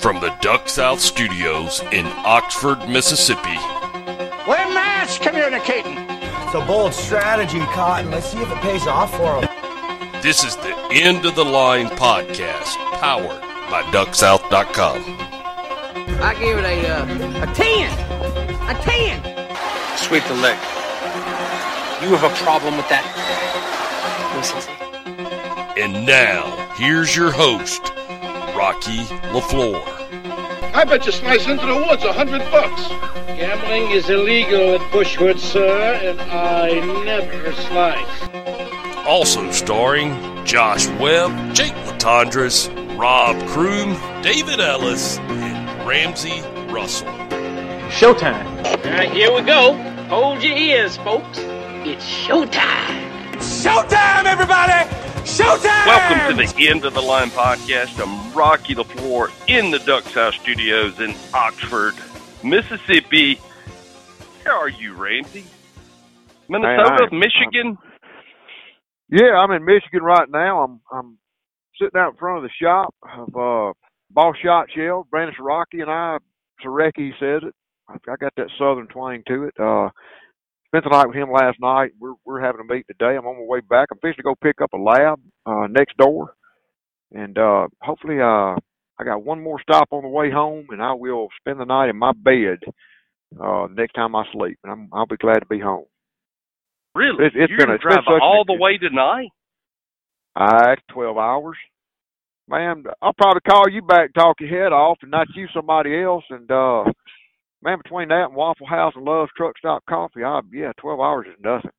From the Duck South Studios in Oxford, Mississippi, We're mass communicating. It's a bold strategy, Cotton. Let's see if it pays off for him. this is the End of the Line podcast, powered by DuckSouth.com. I give it a uh, a ten, a ten. Sweep the leg. You have a problem with that? Listen. And now, here's your host, Rocky LaFleur. I bet you slice into the woods a hundred bucks. Gambling is illegal at Bushwood, sir, and I never slice. Also starring Josh Webb, Jake Latendresse, Rob Kroom, David Ellis, and Ramsey Russell. Showtime. All right, here we go. Hold your ears, folks. It's showtime. Showtime, everybody! Showtime! Welcome to the End of the Line podcast. I'm Rocky LaFleur in the Duck South Studios in Oxford, Mississippi. Where are you, Ramsey? Minnesota, Hey, hi. Michigan? Yeah, I'm in Michigan right now. I'm I'm sitting out in front of the shop of uh Boss Shot Shell, Brandon Rocky and I Sareki says it. I I got that southern twang to it. Uh spent the night with him last night. We're we're having a meeting today. I'm on my way back. I'm fixing to go pick up a lab uh next door. And uh hopefully uh I got one more stop on the way home and I will spend the night in my bed uh next time I sleep and I'm I'll be glad to be home. Really? It's- it's You're been a- it's been drive such all the way tonight? I right, twelve hours. Man, I'll probably call you back, talk your head off, and not you somebody else. And uh man, between that and Waffle House and Love's Truck Stop Coffee, I yeah, twelve hours is nothing.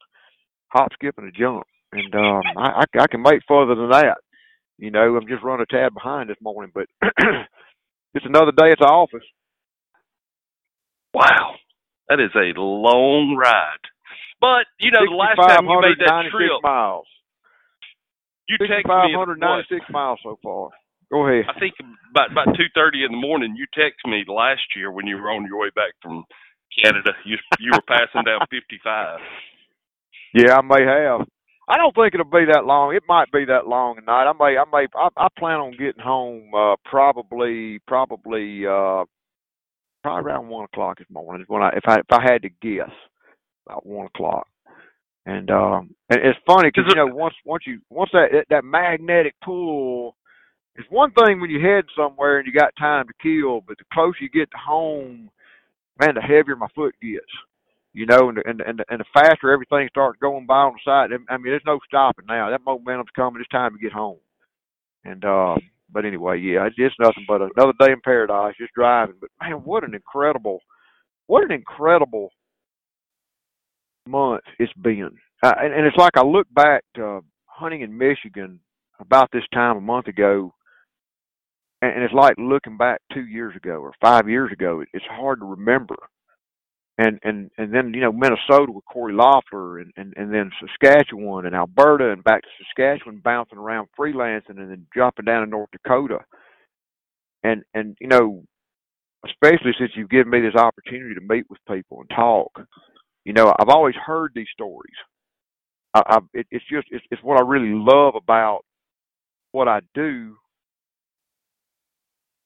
Hop, skip, and a jump. And um I, I I can make further than that. You know, I'm just running a tad behind this morning, but it's another day at the office. Wow. That is a long ride. But, you know, the last time you made that trip, miles. you texted me at what? 6,596 miles so far. Go ahead. I think about about two thirty in the morning. You texted me last year when you were on your way back from Canada. You you were passing down fifty five. Yeah, I may have. I don't think it'll be that long. It might be that long tonight. I may, I may, I, I plan on getting home uh, probably, probably, uh, probably around one o'clock this morning. When I, if I, if I had to guess, about one o'clock. And um, and it's funny because you know once once you once that- that magnetic pull. It's one thing when you head somewhere and you got time to kill, but the closer you get to home, man, the heavier my foot gets you know, and the, and the, and the, and the faster everything starts going by on the side. I mean, there's no stopping now. That momentum's coming. It's time to get home. And uh, but anyway, yeah, it's just nothing but another day in paradise, just driving. But man, what an incredible, what an incredible month it's been. Uh, and, and it's like I look back to hunting in Michigan about this time a month ago, and, and it's like looking back two years ago or five years ago. It, it's hard to remember and and and then you know Minnesota with Corey Loeffler, and and and then Saskatchewan and Alberta, and back to Saskatchewan, bouncing around freelancing, and then dropping down in North Dakota, and and you know, especially since you've given me this opportunity to meet with people and talk, you know, I've always heard these stories. I, I it, it's just it's it's what I really love about what I do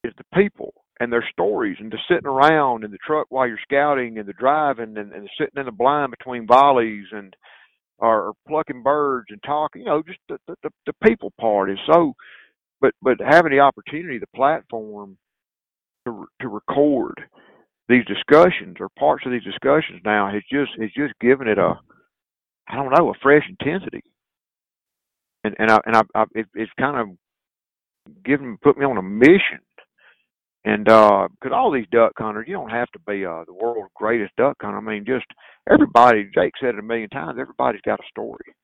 is the people and their stories and just sitting around in the truck while you're scouting and the driving and, and sitting in the blind between volleys and or, or plucking birds and talking, you know, just the, the the people part is so but but having the opportunity, the platform to to record these discussions or parts of these discussions now has just has just given it a I don't know, a fresh intensity. And and I and I, I it, it's kind of given put me on a mission and uh 'cause all these duck hunters, you don't have to be uh the world's greatest duck hunter. I mean, just everybody. Jake said it a million times. Everybody's got a story.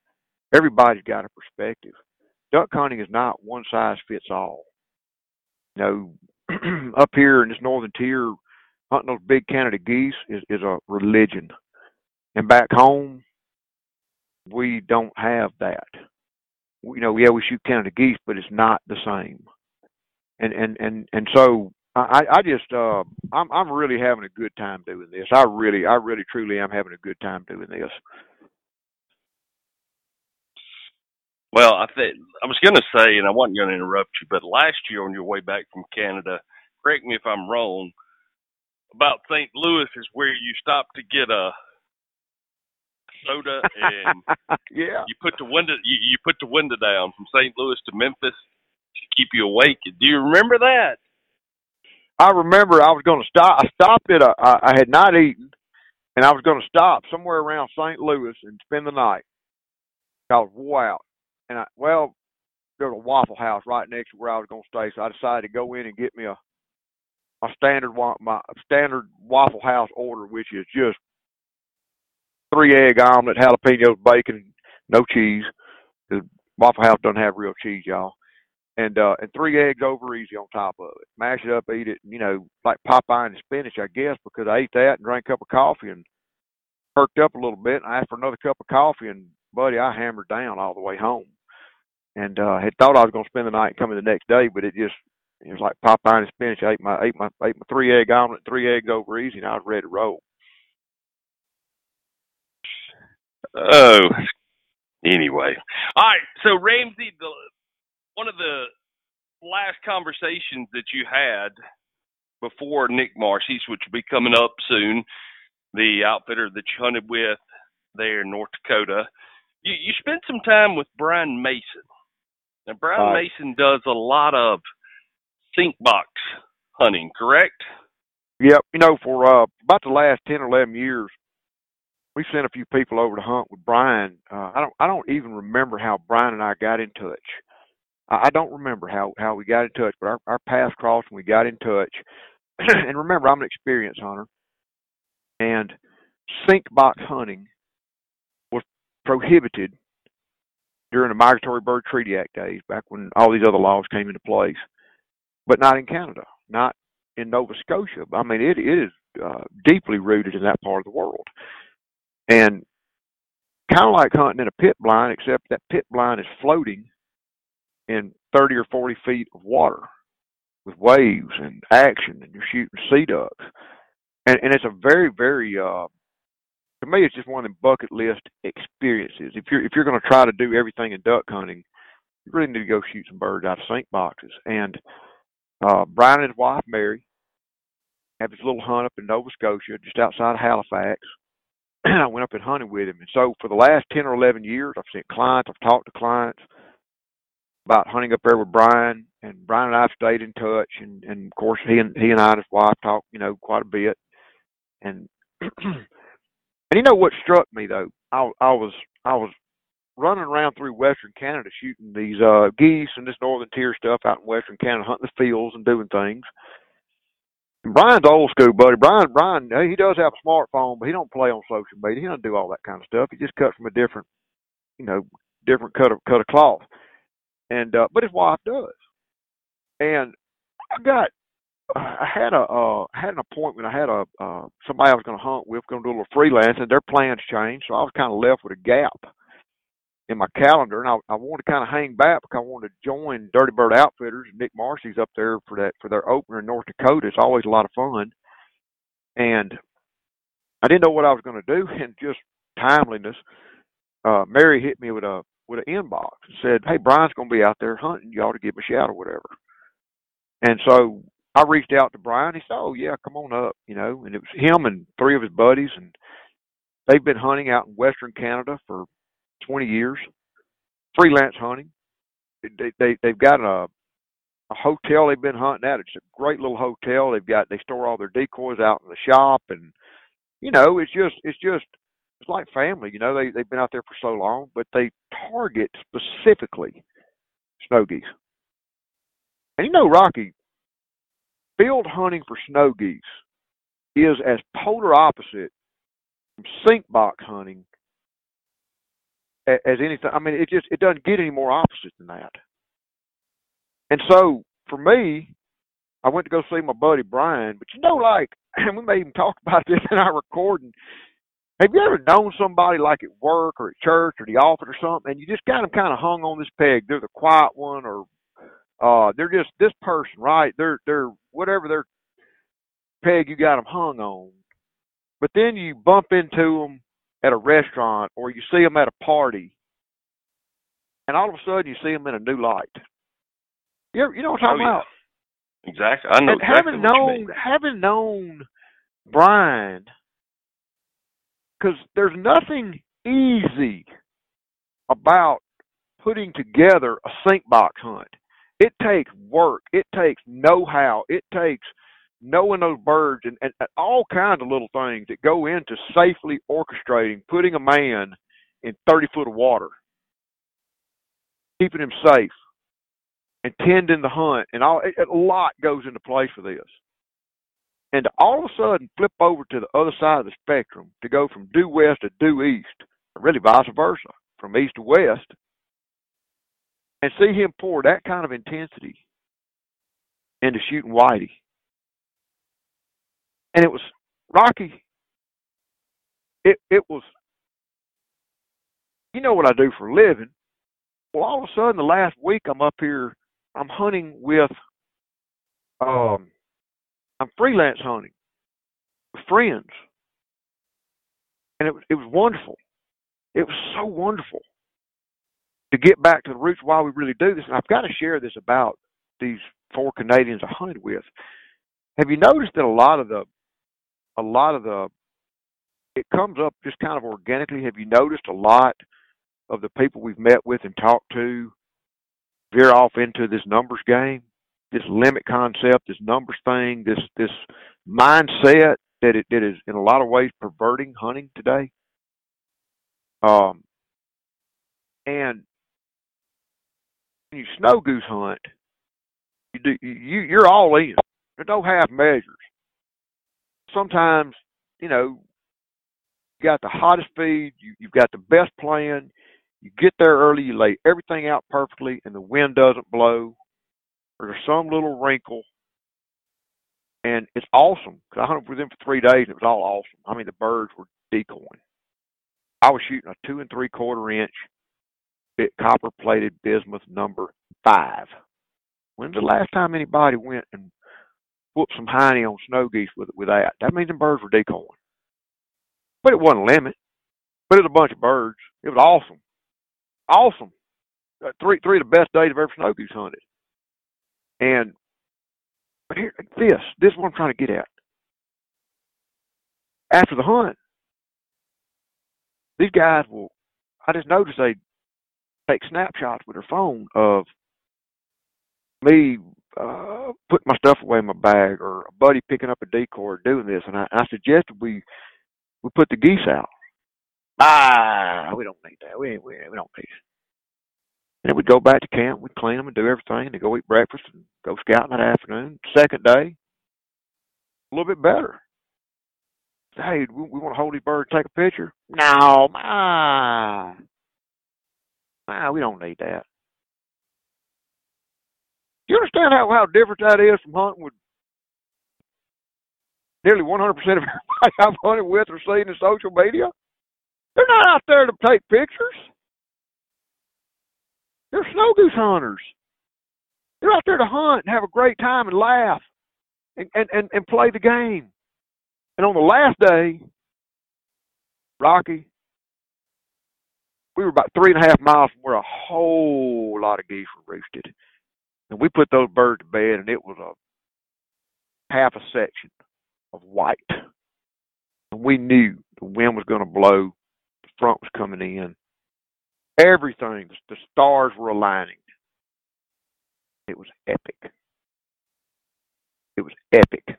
Everybody's got a perspective. Duck hunting is not one size fits all. You know, up here in this northern tier, hunting those big Canada geese is is a religion, and back home, we don't have that. You know, yeah, we shoot Canada geese, but it's not the same. And and and and so I, I just uh I'm I'm really having a good time doing this. I really I really truly am having a good time doing this. Well, I think I was going to say, and I wasn't going to interrupt you, but last year on your way back from Canada, correct me if I'm wrong. About St. Louis is where you stopped to get a soda, and yeah, you put the window you, you put the window down from St. Louis to Memphis to keep you awake. Do you remember that? I remember I was going to stop. I stopped a. I, had not eaten, and I was going to stop somewhere around St. Louis and spend the night. I was wore out, and I well, there's a Waffle House right next to where I was going to stay, so I decided to go in and get me a my standard my standard Waffle House order, which is just three egg omelet, jalapenos, bacon, no cheese. The Waffle House doesn't have real cheese, y'all. And uh and three eggs over easy on top of it. Mash it up, eat it, you know, like Popeye and spinach, I guess, because I ate that and drank a cup of coffee and perked up a little bit. And I asked for another cup of coffee, and buddy, I hammered down all the way home. And uh had thought I was going to spend the night in the next day, but it just it was like Popeye and spinach. I ate my ate my ate my three egg omelet, three eggs over easy, and I was ready to roll. Oh, anyway. All right. So Ramsey, the one of the last conversations that you had before Nick Marcy's, which will be coming up soon, the outfitter that you hunted with there in North Dakota, you, you spent some time with Brian Mason. Now, Brian uh, Mason does a lot of sink box hunting, correct? Yep. You know, for uh, about the last ten or eleven years, we sent a few people over to hunt with Brian. Uh, I don't. I don't even remember how Brian and I got in touch. I, don't remember how how we got in touch, but our, our paths crossed and we got in touch. and remember, I'm an experienced hunter, and sink box hunting was prohibited during the Migratory Bird Treaty Act days, back when all these other laws came into place but not in Canada, not in Nova Scotia. I mean, it, it is uh, deeply rooted in that part of the world. And kind of like hunting in a pit blind, except that pit blind is floating in 30 or 40 feet of water with waves and action, and you're shooting sea ducks. And, and it's a very, very, uh, to me, it's just one of the bucket list experiences. If you're if you're going to try to do everything in duck hunting, you really need to go shoot some birds out of sink boxes. And uh, Brian and his wife Mary have this little hunt up in Nova Scotia, just outside of Halifax. And I went up and hunted with him, and so for the last ten or eleven years, I've seen clients, I've talked to clients about hunting up there with Brian, and Brian and I've stayed in touch, and and of course he and he and I and his wife talk, you know, quite a bit, and and you know what struck me though, I I was I was running around through Western Canada shooting these uh geese and this northern tier stuff out in Western Canada, hunting the fields and doing things. And Brian's old school buddy. Brian, Brian, he does have a smartphone, but he don't play on social media. He don't do all that kind of stuff. He just cuts from a different, you know, different cut of cut of cloth. And uh, but his wife does. And I got, I had a, uh, had an appointment. I had a uh, somebody I was going to hunt with, going to do a little freelance, and their plans changed, so I was kind of left with a gap in my calendar, and I, I wanted to kind of hang back because I wanted to join Dirty Bird Outfitters. Nick Marcy's up there for that for their opener in North Dakota. It's always a lot of fun, and I didn't know what I was going to do. And just timeliness, uh, Mary hit me with a with an inbox and said, "Hey, Brian's going to be out there hunting. You ought to give him a shout or whatever." And so I reached out to Brian. He said, "Oh yeah, come on up," you know. And it was him and three of his buddies, and they've been hunting out in Western Canada for 20 years, freelance hunting. They, they they've got a a hotel they've been hunting at. It's a great little hotel. They've got they store all their decoys out in the shop, and you know it's just it's just it's like family. You know they they've been out there for so long, but they target specifically snow geese. And you know, Rocky, field hunting for snow geese is as polar opposite from sink box hunting as anything. I mean, it just it doesn't get any more opposite than that. And so for me, I went to go see my buddy Brian. But you know, like, and we may even talk about this in our recording. Have you ever known somebody like at work or at church or the office or something, and you just got them kind of hung on this peg? They're the quiet one, or uh, they're just this person, right? They're they're whatever their peg you got them hung on. But then you bump into them at a restaurant or you see them at a party and all of a sudden you see them in a new light. You you know what I'm talking Oh, yeah. about? Exactly. I know and exactly having known having known Brian, because there's nothing easy about putting together a sink box hunt. It takes work. It takes know-how. It takes knowing those birds and, and, and all kinds of little things that go into safely orchestrating putting a man in 30 foot of water, keeping him safe, and tending the hunt, and all. It, a lot goes into place for this. And to all of a sudden flip over to the other side of the spectrum to go from due west to due east, or really vice versa, from east to west, and see him pour that kind of intensity into shooting whitey. And it was Rocky. It it was you know what I do for a living. Well all of a sudden the last week I'm up here I'm hunting with um I'm freelance hunting friends. And it was it was wonderful. It was so wonderful to get back to the roots why we really do this. And I've got to share this about these four Canadians I hunted with. Have you noticed that a lot of the a lot of the it comes up just kind of organically. Have you noticed a lot of the people we've met with and talked to veer off into this numbers game, this limit concept, this numbers thing, this this mindset that it, that is in a lot of ways perverting hunting today. Um, and when you snow goose hunt, you do you you're all in. There's no half measures. Sometimes, you know, you got the hottest feed, you, you've got the best plan, you get there early, you lay everything out perfectly, and the wind doesn't blow, or there's some little wrinkle, and it's awesome. Because I hunted with them for three days, and it was all awesome. I mean, the birds were decoying. I was shooting a two and three quarter inch bit copper plated bismuth number five. When's the last time anybody went and whooped some hiney on snow geese with with that? That means the birds were decoying. But it wasn't a limit. But it was a bunch of birds. It was awesome. Awesome. Uh, three three of the best days I've ever snow goose hunted. And but here this this is what I'm trying to get at. After the hunt, these guys will I just noticed they take snapshots with their phone of me uh putting my stuff away in my bag or a buddy picking up a decoy or doing this and I, I suggested we we put the geese out. Ah, we don't need that. We we, we don't need it. And then we'd go back to camp, we'd clean them and do everything, and go eat breakfast and go scouting that afternoon. Second day, a little bit better. Hey, we, we want to hold these birds, take a picture. No, ah, ah, we don't need that. You understand how how different that is from hunting with nearly 100% of everybody I've hunted with or seen in social media? They're not out there to take pictures. They're snow goose hunters. They're out there to hunt and have a great time and laugh and, and, and, and play the game. And on the last day, Rocky, we were about three and a half miles from where a whole lot of geese were roosted. And we put those birds to bed, and it was a half a section of white. And we knew the wind was going to blow, the front was coming in. Everything, the stars were aligning. It was epic. It was epic.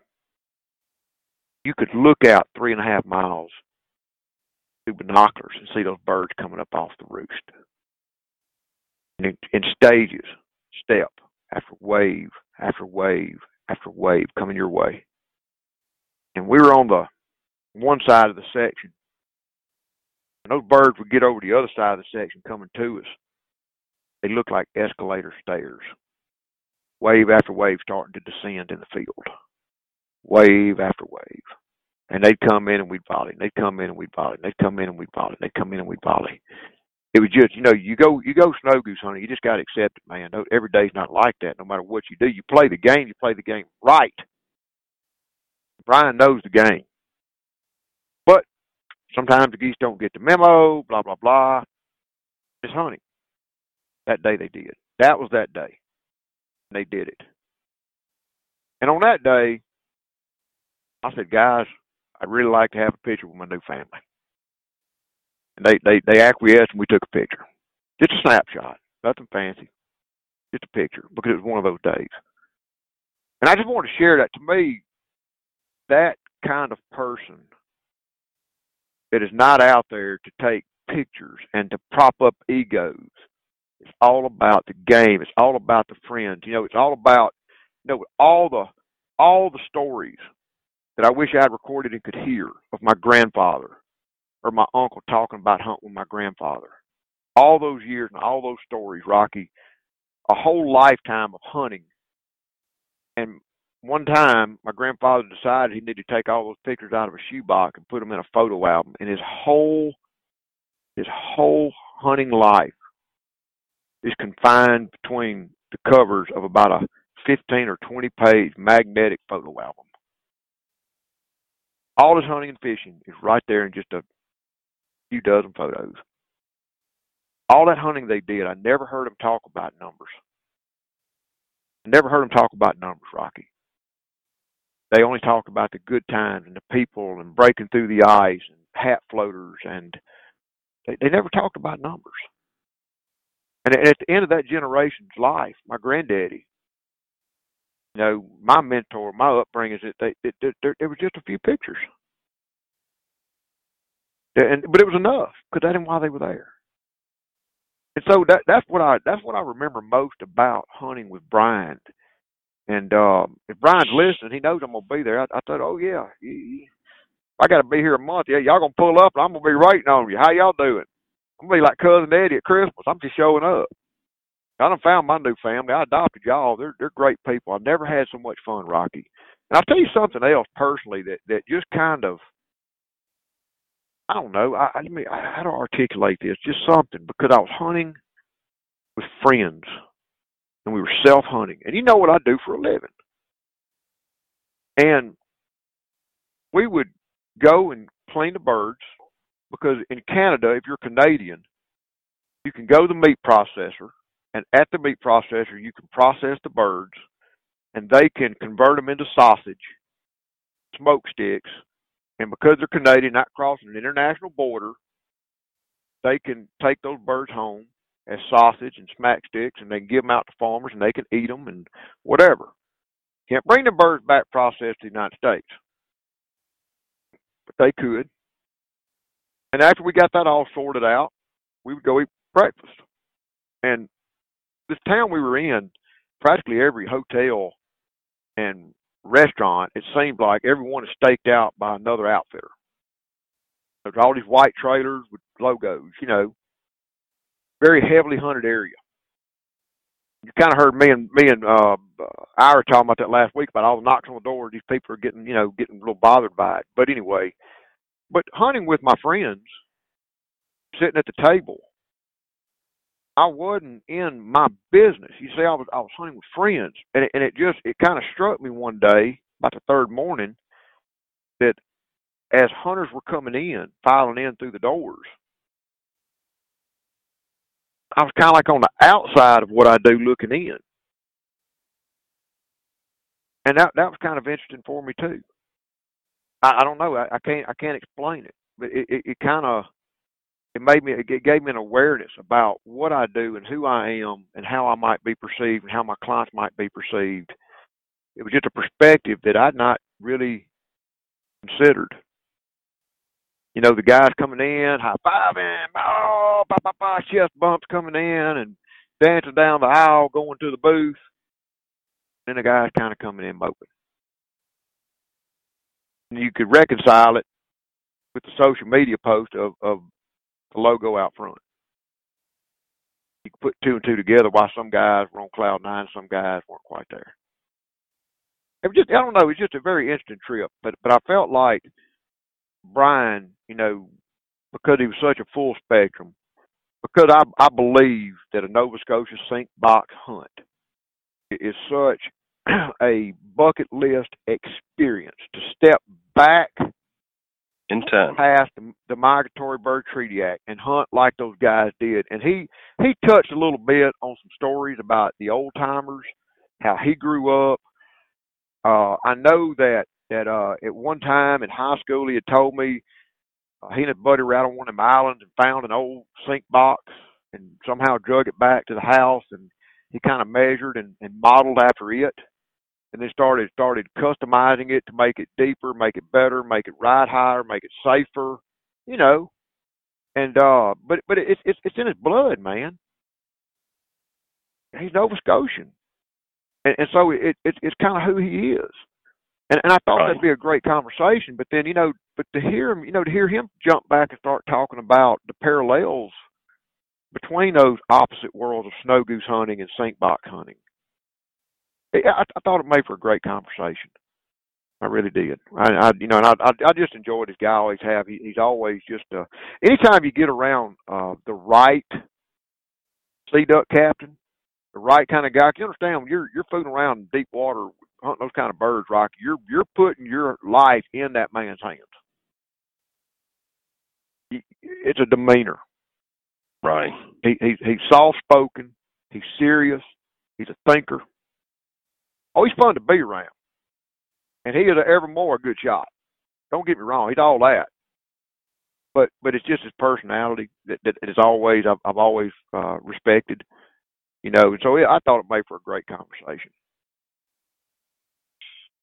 You could look out three and a half miles through binoculars and see those birds coming up off the roost. In, in stages, step after wave after wave after wave coming your way. And we were on the one side of the section. And those birds would get over the other side of the section coming to us. They looked like escalator stairs. Wave after wave starting to descend in the field. Wave after wave. And they'd come in and we'd volley. And they'd come in and we'd volley. And they'd come in and we'd volley. And they'd come in and we'd volley. It was just, you know, you go you go snow goose hunting, you just gotta accept it, man. No, every day's not like that, no matter what you do. You play the game, you play the game right. Brian knows the game. Sometimes the geese don't get the memo, blah blah blah. It's hunting. That day they did. That was that day. They did it. And on that day, I said, guys, I'd really like to have a picture with my new family. And they, they, they acquiesced and we took a picture. Just a snapshot. Nothing fancy. Just a picture because it was one of those days. And I just wanted to share that. To me, that kind of person that is not out there to take pictures and to prop up egos. It's all about the game. It's all about the friends. You know, it's all about you know all the all the stories that I wish I had recorded and could hear of my grandfather or my uncle talking about hunting with my grandfather. All those years and all those stories, Rocky, a whole lifetime of hunting. And one time, my grandfather decided he needed to take all those pictures out of a shoebox and put them in a photo album. And his whole, his whole hunting life is confined between the covers of about a 15 or 20 page magnetic photo album. All his hunting and fishing is right there in just a few dozen photos. All that hunting they did, I never heard them talk about numbers. I never heard them talk about numbers, Rocky. They only talk about the good times and the people and breaking through the ice and hat floaters and they, they never talked about numbers. And at the end of that generation's life, my granddaddy, you know, my mentor, my upbringing is that they, it, it, it, it was just a few pictures. And but it was enough because that ain't why they were there. And so that that's what I that's what I remember most about hunting with Brian. And uh, if Brian's listening, he knows I'm gonna be there. I, I thought, oh yeah, I got to be here a month. Yeah, y'all gonna pull up, and I'm gonna be waiting on you. How y'all doing? I'm gonna be like cousin Eddie at Christmas. I'm just showing up. I done found my new family. I adopted y'all. They're they're great people. I've never had so much fun, Rocky. And I'll tell you something else personally that that just kind of I don't know. I, I mean, how to articulate this? Just something because I was hunting with friends, and we were self hunting. And you know what I do for a living. And we would go and clean the birds because in Canada, if you're Canadian, you can go to the meat processor, and at the meat processor, you can process the birds, and they can convert them into sausage, smoke sticks, and because they're Canadian, not crossing an international border, they can take those birds home as sausage and smack sticks, and they can give them out to farmers, and they can eat them and whatever. Can't bring the birds back processed to the United States, but they could. And after we got that all sorted out, we would go eat breakfast. And this town we were in, practically every hotel and restaurant, it seemed like everyone is staked out by another outfitter. There's all these white trailers with logos, you know, very heavily hunted area. You kind of heard me and me and uh, Ira talking about that last week about all the knocks on the door. These people are getting, you know, getting a little bothered by it. But anyway, but hunting with my friends, sitting at the table, I wasn't in my business. You see, I was I was hunting with friends, and it, and it just it kind of struck me one day about the third morning that as hunters were coming in, filing in through the doors, I was kind of like on the outside of what I do, looking in, and that that was kind of interesting for me too. I, I don't know. I, I can't I can't explain it, but it it, it kind of it made me it gave me an awareness about what I do and who I am and how I might be perceived and how my clients might be perceived. It was just a perspective that I'd not really considered. You know, the guys coming in, high fiving, oh, bah, bah, bah, chest bumps coming in and dancing down the aisle, going to the booth. And the guys kind of coming in moping. You could reconcile it with the social media post of, of the logo out front. You can put two and two together why some guys were on cloud nine, some guys weren't quite there. It was just I don't know, it was just a very interesting trip. But but I felt like Brian, you know, because he was such a full spectrum, because I I believe that a Nova Scotia sink box hunt is such a bucket list experience to step back in time. past the, the Migratory Bird Treaty Act and hunt like those guys did. And he he touched a little bit on some stories about the old timers, how he grew up. Uh, I know that that uh, at one time in high school he had told me uh, he and his buddy were out on one of them islands and found an old sink box and somehow drug it back to the house and he kind of measured and, and modeled after it and then started started customizing it to make it deeper, make it better, make it ride higher, make it safer, you know. And uh but but it's it's it's in his blood, man. He's Nova Scotian. And and so it, it it's kind of who he is. And and I thought Right. that'd be a great conversation, but then you know, but to hear him, you know, to hear him jump back and start talking about the parallels between those opposite worlds of snow goose hunting and sink box hunting. Yeah, I, I thought it made for a great conversation. I really did. I, I you know, and I, I, I just enjoyed this guy. I always have. He, he's always just. Uh, anytime you get around uh, the right sea duck captain, the right kind of guy, you understand when you're you're fooling around in deep water hunting those kind of birds, Rocky. You're you're putting your life in that man's hands. It's a demeanor. Right. He, he he's soft spoken. He's serious. He's a thinker. Oh, he's fun to be around, and he is a, evermore a good shot. Don't get me wrong; he's all that. But but it's just his personality that that is always I've, I've always uh, respected. You know, and so yeah, I thought it made for a great conversation.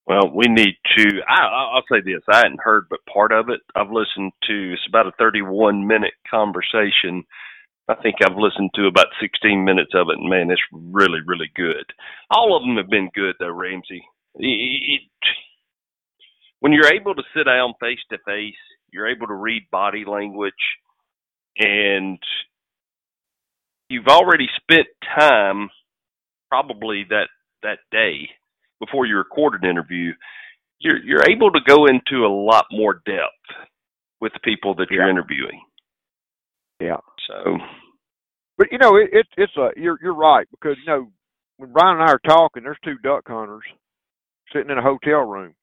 Well, we need to. I, I- I'll say this: I hadn't heard but part of it. I've listened to. It's about a 31 minute conversation. I think I've listened to about 16 minutes of it, and man, it's really, really good. All of them have been good, though, Ramsey. It, when you're able to sit down face to face, you're able to read body language, and you've already spent time, probably that that day before you record an interview, you're you're able to go into a lot more depth with the people that you're Yeah. interviewing. Yeah. So But you know, it, it it's a you're you're right because you know when Brian and I are talking, there's two duck hunters sitting in a hotel room.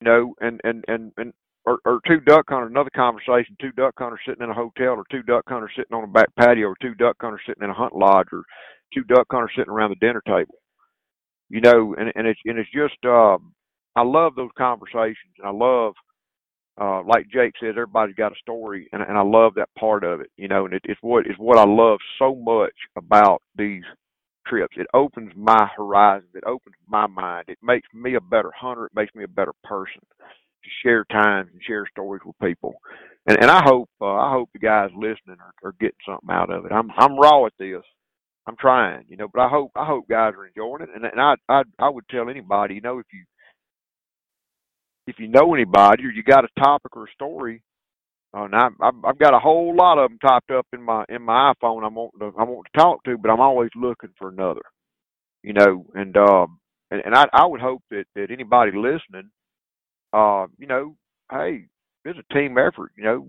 You know, and and and and or, or two duck hunters, another conversation, two duck hunters sitting in a hotel, or two duck hunters sitting on a back patio, or two duck hunters sitting in a hunt lodge, or two duck hunters sitting around the dinner table. You know, and and it's and it's just uh, I love those conversations, and I love uh, like Jake says, everybody's got a story, and, and I love that part of it. You know, and it, it's what it's what I love so much about these trips. It opens my horizons. It opens my mind. It makes me a better hunter. It makes me a better person to share times and share stories with people. And and I hope uh, I hope the guys listening are, are getting something out of it. I'm I'm raw at this. I'm trying, you know, but I hope I hope guys are enjoying it. And and I I I would tell anybody, you know, if you if you know anybody or you got a topic or a story, uh, and I, I've, I've got a whole lot of them typed up in my in my iPhone. I want to I want to talk to, but I'm always looking for another, you know. And um, and, and I I would hope that that anybody listening, uh, you know, hey, it's a team effort. You know,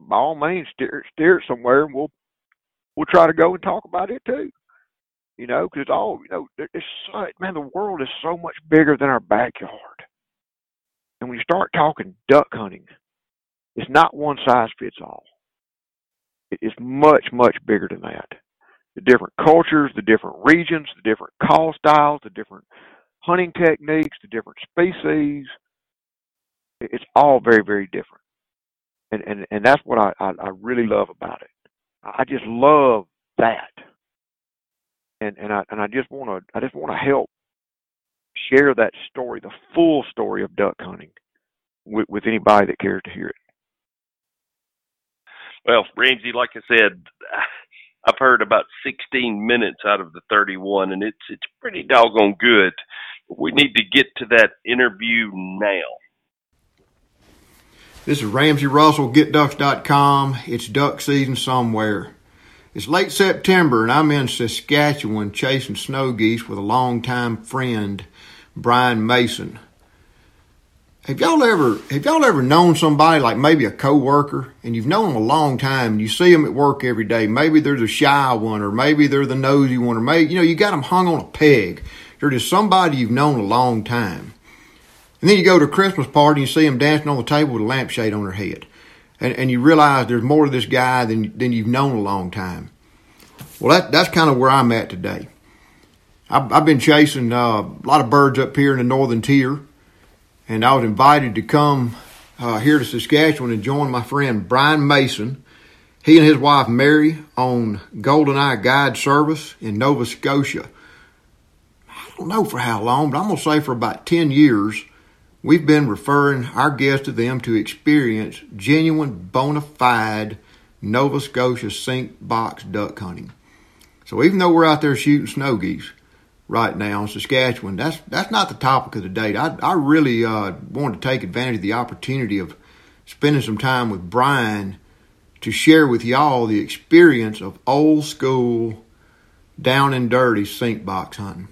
by all means, steer steer it somewhere, and we'll we'll try to go and talk about it too. You know, because all you know. It's so, man, the world is so much bigger than our backyard. And when you start talking duck hunting, it's not one size fits all. It's much, much bigger than that. The different cultures, the different regions, the different call styles, the different hunting techniques, the different species. It's all very, very different. And and, and that's what I, I, I really love about it. I just love that. And and I and I just wanna I just wanna help share that story, the full story of duck hunting, with, with anybody that cares to hear it. Well, Ramsey, like I said, I've heard about 16 minutes out of the 31, and it's it's pretty doggone good. We need to get to that interview now. This is Ramsey Russell, GetDucks.com. It's duck season somewhere. It's late September and I'm in Saskatchewan chasing snow geese with a longtime friend, Brian Mason. Have y'all ever have y'all ever known somebody like maybe a coworker and you've known them a long time and you see them at work every day? Maybe they're the shy one or maybe they're the nosy one or maybe you know you got them hung on a peg. They're just somebody you've known a long time. And then you go to a Christmas party and you see them dancing on the table with a lampshade on their head. And, and you realize there's more to this guy than, than you've known a long time. Well, that, that's kind of where I'm at today. I've, I've been chasing uh, a lot of birds up here in the northern tier, and I was invited to come uh, here to Saskatchewan and join my friend Brian Mason. He and his wife Mary own GoldenEye Guide Service in Nova Scotia. I don't know for how long, but I'm going to say for about 10 years, we've been referring our guests to them to experience genuine, bona fide Nova Scotia sink box duck hunting. So even though we're out there shooting snow geese right now in Saskatchewan, that's that's not the topic of the day. I I really uh, wanted to take advantage of the opportunity of spending some time with Brian to share with y'all the experience of old school, down and dirty sink box hunting.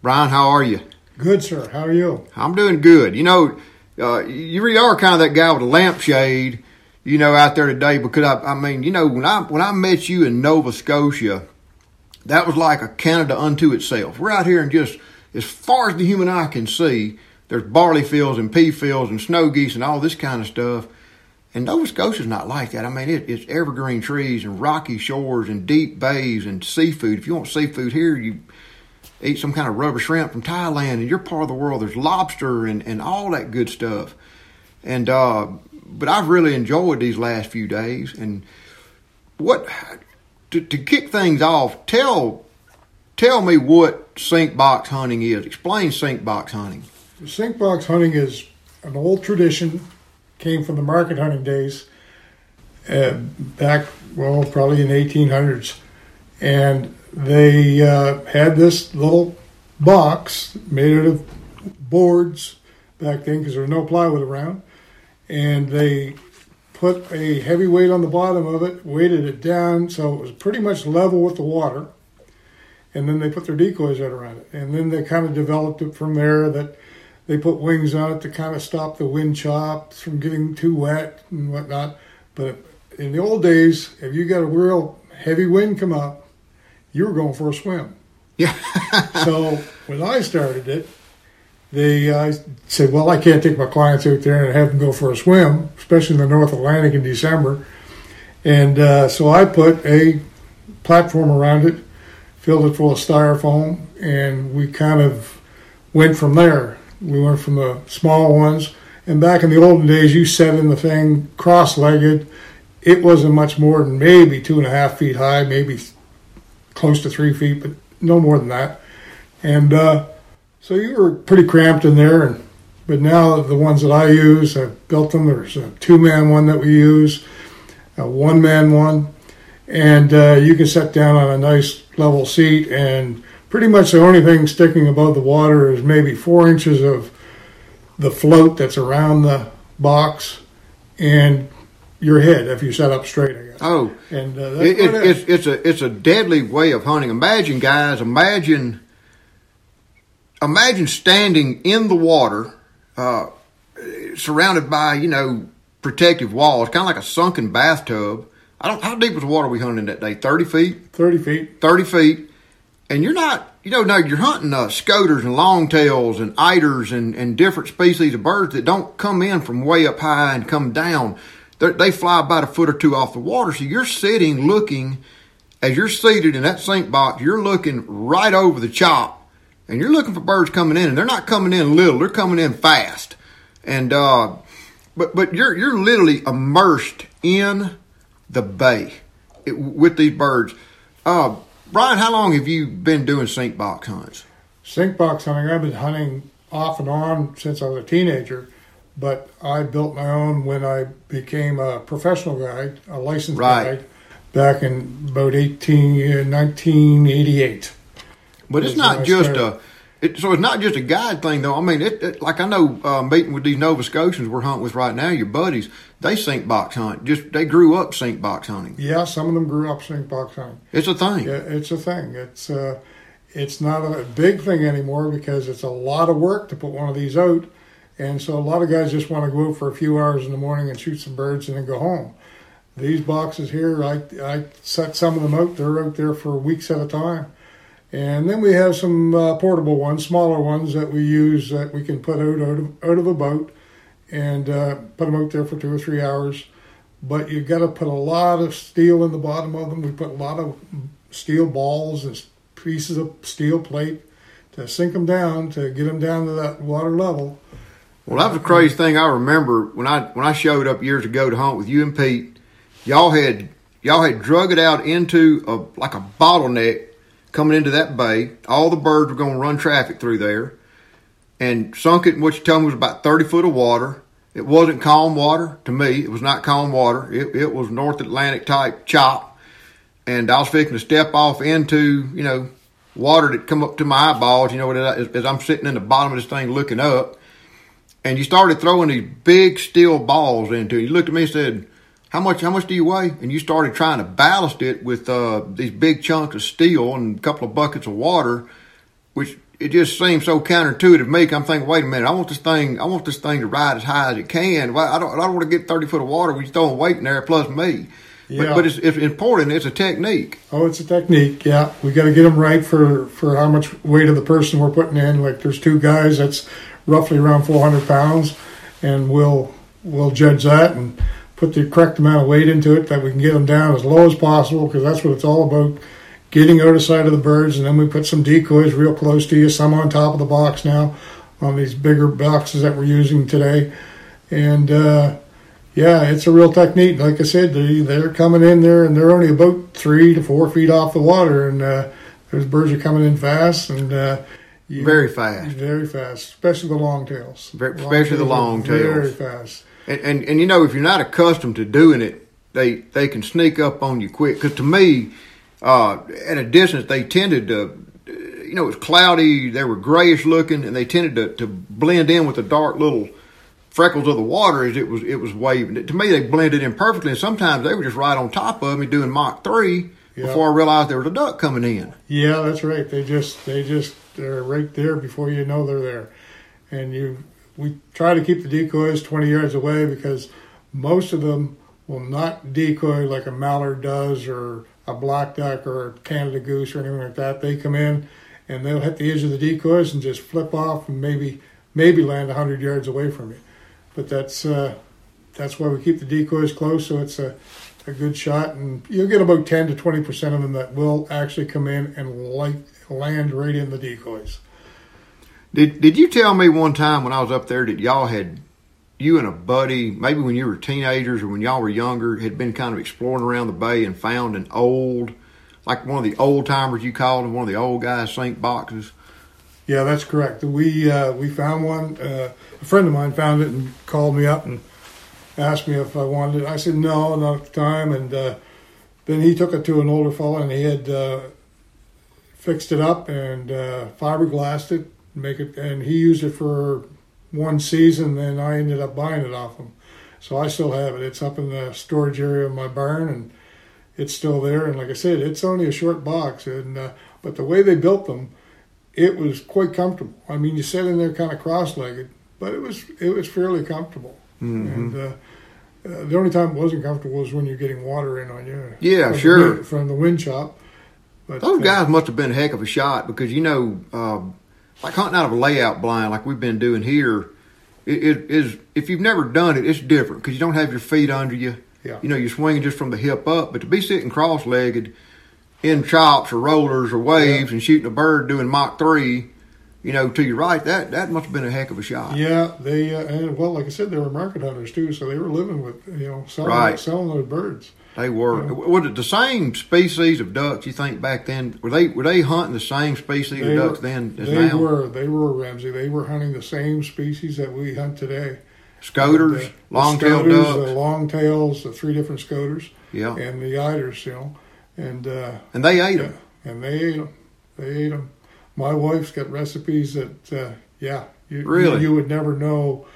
Brian, how are you? Good, sir. How are you? I'm doing good. You know, uh, you really are kind of that guy with a lampshade, you know, out there today because I, I mean, you know, when I when I met you in Nova Scotia, that was like a Canada unto itself. We're out here and just as far as the human eye can see, there's barley fields and pea fields and snow geese and all this kind of stuff. And Nova Scotia's not like that. I mean, it, it's evergreen trees and rocky shores and deep bays and seafood. If you want seafood here, you eat some kind of rubber shrimp from Thailand. In your part of the world, there's lobster and, and all that good stuff. And uh, but I've really enjoyed these last few days. And what to, to kick things off, tell tell me what sink box hunting is. Explain sink box hunting. Sink box hunting is an old tradition came from the market hunting days uh, back, well, probably in the 1800s. And they uh, had this little box made out of boards back then because there was no plywood around. And they put a heavy weight on the bottom of it, weighted it down so it was pretty much level with the water. And then they put their decoys out around it. And then they kind of developed it from there that they put wings on it to kind of stop the wind chops from getting too wet and whatnot. But in the old days, if you got a real heavy wind come up, you were going for a swim. Yeah. so when I started it, they uh, said, "Well, I can't take my clients out there and have them go for a swim, especially in the North Atlantic in December." And uh, so I put a platform around it, filled it full of styrofoam, and we kind of went from there. We went from the small ones, and back in the olden days, you set in the thing cross-legged. It wasn't much more than maybe two and a half feet high, maybe close to three feet, but no more than that. And uh, so you were pretty cramped in there. And but now the ones that I use, I've built them. There's a two-man one that we use, a one-man one, and uh, you can sit down on a nice level seat and pretty much the only thing sticking above the water is maybe four inches of the float that's around the box and your head if you set up straight. Oh, and uh, it, it, it's it's a it's a deadly way of hunting. Imagine, guys, imagine imagine standing in the water, uh, surrounded by you know protective walls, kind of like a sunken bathtub. I don't. How deep was the water we hunted that day? Thirty feet. Thirty feet. Thirty feet and you're not, you know, no, you're hunting uh, scoters and longtails and eiders and, and different species of birds that don't come in from way up high and come down. They fly about a foot or two off the water. So you're sitting looking, as you're seated in that sink box, you're looking right over the chop and you're looking for birds coming in and they're not coming in little, they're coming in fast. And, uh, but, but you're, you're literally immersed in the bay it, with these birds. Uh, Brian, how long have you been doing sink box hunts? Sink box hunting, I've been hunting off and on since I was a teenager, but I built my own when I became a professional guide, a licensed right. guide, back in about 18, 1988. But it's not just a. It, so it's not just a guide thing, though. I mean, it, it, like I know, uh, meeting with these Nova Scotians we're hunting with right now, your buddies, they sink box hunt. Just they grew up sink box hunting. Yeah, some of them grew up sink box hunting. It's a thing. Yeah, it's a thing. It's uh, it's not a big thing anymore because it's a lot of work to put one of these out, and so a lot of guys just want to go out for a few hours in the morning and shoot some birds and then go home. These boxes here, I I set some of them out. They're out there for weeks at a time And then we have some uh, portable ones, smaller ones that we use that we can put out out of, out of a boat and uh, put them out there for two or three hours. But you've got to put a lot of steel in the bottom of them. We put a lot of steel balls and pieces of steel plate to sink them down to get them down to that water level. Well, that was a crazy thing. I remember when I when I showed up years ago to hunt with you and Pete. Y'all had y'all had drug it out into a like a bottleneck coming into that bay. All the birds were going to run traffic through there, and sunk it in what you told me was about thirty foot of water. It wasn't calm water to me. It was not calm water. It, it was North Atlantic type chop, and I was fixing to step off into you know water that come up to my eyeballs. You know, as, as I'm sitting in the bottom of this thing looking up, and you started throwing these big steel balls into it. You looked at me and said, "How much? How much do you weigh?" And you started trying to ballast it with uh, these big chunks of steel and a couple of buckets of water, which it just seems so counterintuitive to me. I'm thinking, wait a minute, I want this thing, I want this thing to ride as high as it can. Well, I don't, I don't want to get 30 foot of water when you're throwing weight in there plus me. Yeah. But, but it's, it's important. It's a technique. Oh, it's a technique. Yeah, we got to get them right for for how much weight of the person we're putting in. Like, there's two guys that's roughly around 400 pounds, and we'll we'll judge that and put the correct amount of weight into it that we can get them down as low as possible because that's what it's all about. Getting out of sight of the birds, and then we put some decoys real close to you. Some on top of the box now, on these bigger boxes that we're using today, and. uh yeah, it's a real technique. Like I said, they, they're coming in there and they're only about three to four feet off the water, and uh, those birds are coming in fast and uh, you, very fast, very fast, especially the long tails. Very, especially the long tails, very fast. And, and and you know, if you're not accustomed to doing it, they they can sneak up on you quick. Because to me, uh, at a distance, they tended to. You know, it was cloudy. They were grayish looking, and they tended to, to blend in with the dark little freckles of the water as it was it was waving. To me, they blended in perfectly, and sometimes they were just right on top of me doing Mach three yeah. before I realized there was a duck coming in. Yeah, that's right. They just they just they're right there before you know they're there, and you we try to keep the decoys twenty yards away because most of them will not decoy like a mallard does or a black duck or a Canada goose or anything like that. They come in and they'll hit the edge of the decoys and just flip off and maybe maybe land hundred yards away from you. But that's uh, that's why we keep the decoys close, so it's a, a good shot, and you'll get about ten to twenty percent of them that will actually come in and like land right in the decoys. Did Did you tell me one time when I was up there that y'all had you and a buddy, maybe when you were teenagers or when y'all were younger, had been kind of exploring around the bay and found an old, like one of the old timers you called them, one of the old guys' sink boxes? Yeah, that's correct. We uh, we found one. Uh, a friend of mine found it and called me up and asked me if I wanted it. I said no, not at the time. And uh, then he took it to an older fellow and he had uh, fixed it up and uh, fiberglassed it, make it, and he used it for one season. Then I ended up buying it off him, so I still have it. It's up in the storage area of my barn and it's still there. And like I said, it's only a short box, and uh, but the way they built them it was quite comfortable. I mean, you sat in there kind of cross-legged, but it was it was fairly comfortable. Mm-hmm. And uh, uh, the only time it wasn't comfortable was when you're getting water in on you. Yeah, from sure. The from the wind chop. But, Those uh, guys must have been a heck of a shot because you know, um, like hunting out of a layout blind, like we've been doing here, it, it is if you've never done it, it's different because you don't have your feet under you. Yeah. You know, you're swinging just from the hip up, but to be sitting cross-legged in chops or rollers or waves yeah. and shooting a bird doing Mach three, you know, to your right, that that must have been a heck of a shot. Yeah, they uh, and well, like I said, they were market hunters too, so they were living with you know selling right. selling those birds. They were. Know? Was it the same species of ducks? You think back then were they were they hunting the same species they of were, ducks then as they now? were. They were Ramsey. They were hunting the same species that we hunt today. Scoters, long tailed ducks, the long tails, the three different scoters, yeah, and the eiders, you know, and uh, and they ate yeah, them, and they ate them. They ate them. My wife's got recipes that, uh, yeah, you, really you, you would never know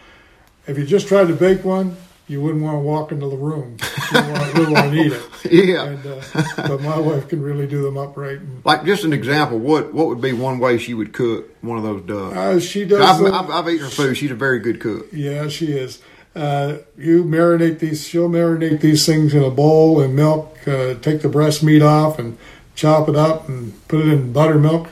if you just tried to bake one. You wouldn't want to walk into the room. You want, really want to eat it. yeah. And, uh, but my wife can really do them upright. And, like just an example, what what would be one way she would cook one of those ducks? Uh, she does. I've, I've, I've, eaten her food. She's a very good cook. Yeah, she is. Uh, you marinate these. She'll marinate these things in a bowl and milk. Uh, take the breast meat off and chop it up and put it in buttermilk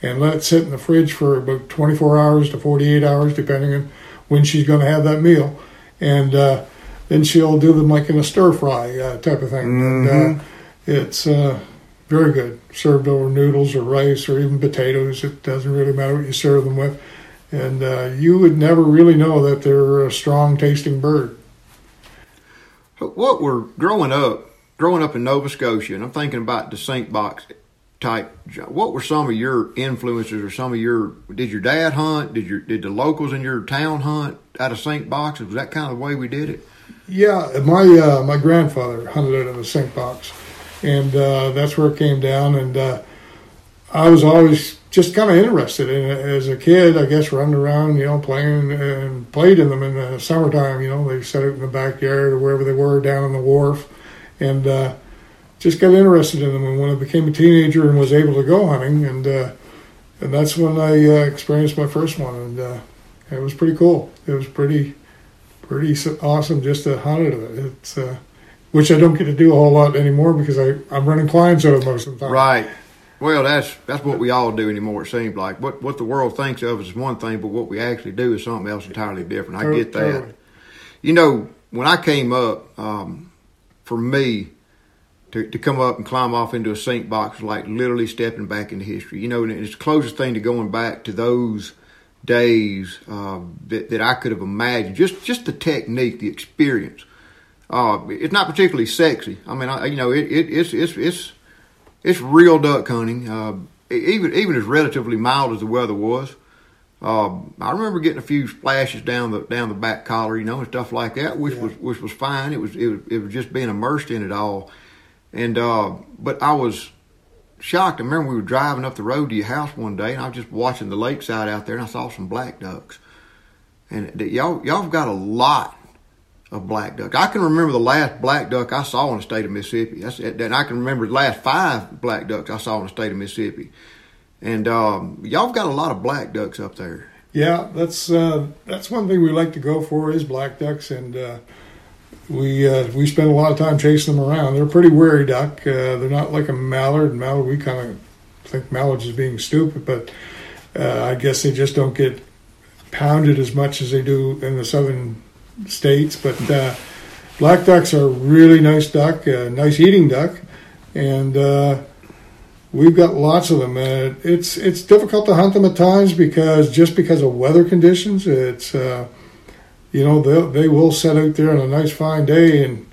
and let it sit in the fridge for about 24 hours to 48 hours, depending on when she's going to have that meal. And uh, then she'll do them like in a stir fry uh, type of thing. Mm-hmm. And uh, it's uh, very good, served over noodles or rice or even potatoes. It doesn't really matter what you serve them with. And uh, you would never really know that they're a strong tasting bird. What were growing up, growing up in Nova Scotia, and I'm thinking about the sink box type. What were some of your influences, or some of your? Did your dad hunt? Did your did the locals in your town hunt out of sink boxes? Was that kind of the way we did it? Yeah, my uh, my grandfather hunted out of a sink box, and uh, that's where it came down. And uh, I was always just kind of interested in it as a kid. I guess running around, you know, playing and played in them in the summertime. You know, they set it in the backyard or wherever they were down on the wharf, and uh, just got interested in them. And when I became a teenager and was able to go hunting, and uh, and that's when I uh, experienced my first one, and uh, it was pretty cool. It was pretty pretty awesome just to hunt it. It's uh, which I don't get to do a whole lot anymore because I I'm running clients out of most of the time. Right. Well, that's that's what we all do anymore. It seems like what what the world thinks of is one thing, but what we actually do is something else entirely different. I get that. Totally. You know, when I came up, um, for me to to come up and climb off into a sink box like literally stepping back into history. You know, and it's the closest thing to going back to those days uh, that that I could have imagined. Just just the technique, the experience. Uh, it's not particularly sexy. I mean, I, you know, it, it it's it's it's it's real duck hunting. Uh, even even as relatively mild as the weather was. Uh, I remember getting a few splashes down the down the back collar, you know, and stuff like that, which Yeah. was which was fine. It was it was, it was just being immersed in it all, and uh, but I was shocked. I remember we were driving up the road to your house one day, and I was just watching the lakeside out there, and I saw some black ducks, and y'all y'all have got a lot of black duck. I can remember the last black duck I saw in the state of Mississippi. That's. And I can remember the last five black ducks I saw in the state of Mississippi. And um, y'all have got a lot of black ducks up there. Yeah, that's uh, that's one thing we like to go for is black ducks, and uh, we uh, we spend a lot of time chasing them around. They're a pretty wary duck. Uh, they're not like a mallard. Mallard, we kind of think mallards is being stupid, but uh, I guess they just don't get pounded as much as they do in the southern states. But uh, black ducks are a really nice duck, a nice eating duck, and uh, we've got lots of them. It's it's difficult to hunt them at times because just because of weather conditions, it's uh, you know they they will set out there on a nice fine day and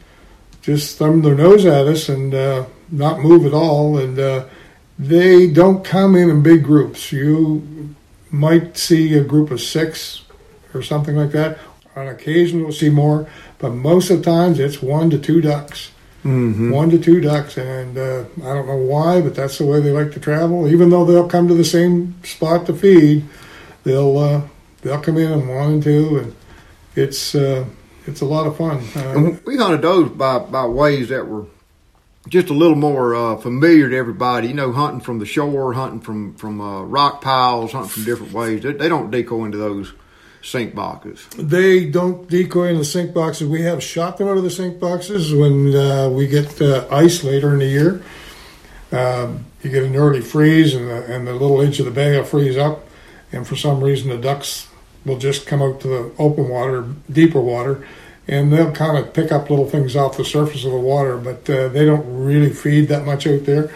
just thumb their nose at us and uh, not move at all. And uh, they don't come in in big groups. You might see a group of six or something like that. On occasion, we'll see more, but most of the times it's one to two ducks. Mm-hmm. One to two ducks, and uh, I don't know why, but that's the way they like to travel. Even though they'll come to the same spot to feed, they'll uh, they'll come in one and two, and it's uh, it's a lot of fun. Uh, we hunted those by, by ways that were just a little more uh, familiar to everybody. You know, hunting from the shore, hunting from from uh, rock piles, hunting from different ways. They, they don't decoy into those sink boxes. They don't decoy into the sink boxes. We have shot them out of the sink boxes when uh, we get uh, ice later in the year. Um, you get an early freeze, and the, and the little edge of the bay will freeze up, and for some reason the ducks will just come out to the open water, deeper water, and they'll kind of pick up little things off the surface of the water, but uh, they don't really feed that much out there.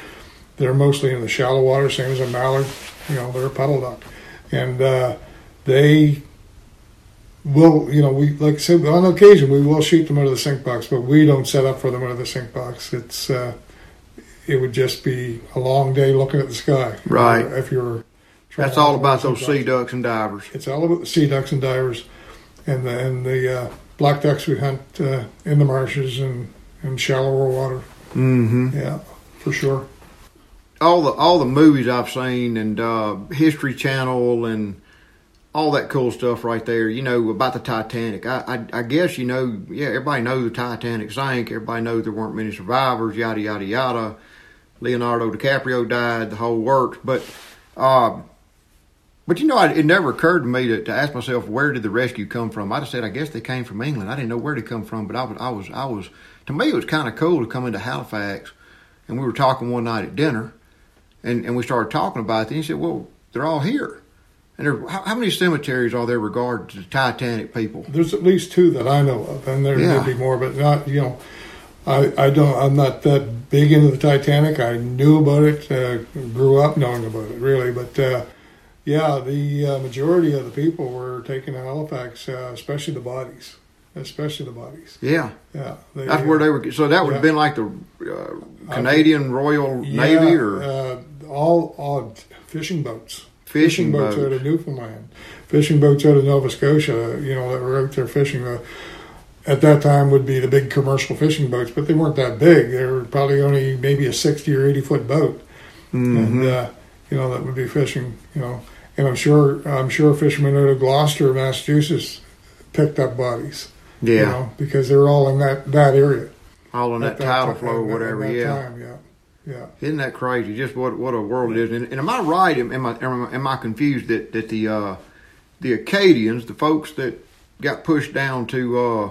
They're mostly in the shallow water, same as a mallard. You know, they're a puddle duck, and uh, they will, you know, we like I said on occasion we will shoot them out of the sink box, but we don't set up for them out of the sink box. It's uh, it would just be a long day looking at the sky, Right. If you're That's all about those sea ducks and divers. It's all about the sea ducks and divers, and the and the uh, black ducks we hunt uh, in the marshes and and shallower water. Mm-hmm. Yeah, for sure. all the all the movies I've seen and uh, History Channel and all that cool stuff right there. You know about the Titanic. I, I I guess you know. Yeah, everybody knows the Titanic sank. Everybody knows there weren't many survivors. Yada yada yada. Leonardo DiCaprio died. The whole works. But uh, but you know, I, it never occurred to me to, to ask myself where did the rescue come from. I just said I guess they came from England. I didn't know where they come from, but I was I was I was to me it was kind of cool to come into Halifax and we were talking one night at dinner, and and we started talking about it. And he said, "Well, they're all here." And there, how, how many cemeteries are there regarding to the Titanic people? There's at least two that I know of, and there Yeah. may be more, but not you know. I, I don't. I'm not that big into the Titanic. I knew about it, uh, grew up knowing about it, really. But uh, yeah, the uh, majority of the people were taken to Halifax, uh, especially the bodies, especially the bodies. Yeah, Yeah, they, that's where they were. So that would have been like the uh, Canadian Royal Yeah, Navy or uh, all, all fishing boats. Fishing boats boats. out of Newfoundland, fishing boats out of Nova Scotia. You know that were out there fishing. Uh, at that time would be the big commercial fishing boats, but they weren't that big. They were probably only maybe a sixty or eighty foot boat, Mm-hmm. and uh, you know that would be fishing. You know, and I'm sure I'm sure fishermen out of Gloucester, Massachusetts, picked up bodies. yeah, You know, because they're all in that that area. all in that, at tidal flow or at that- whatever. that Yeah. time, yeah, yeah. Isn't that crazy? Just what what a world it is. And, and am I right? Am, am I am I- confused that that the uh, the Acadians, the folks that got pushed down to uh,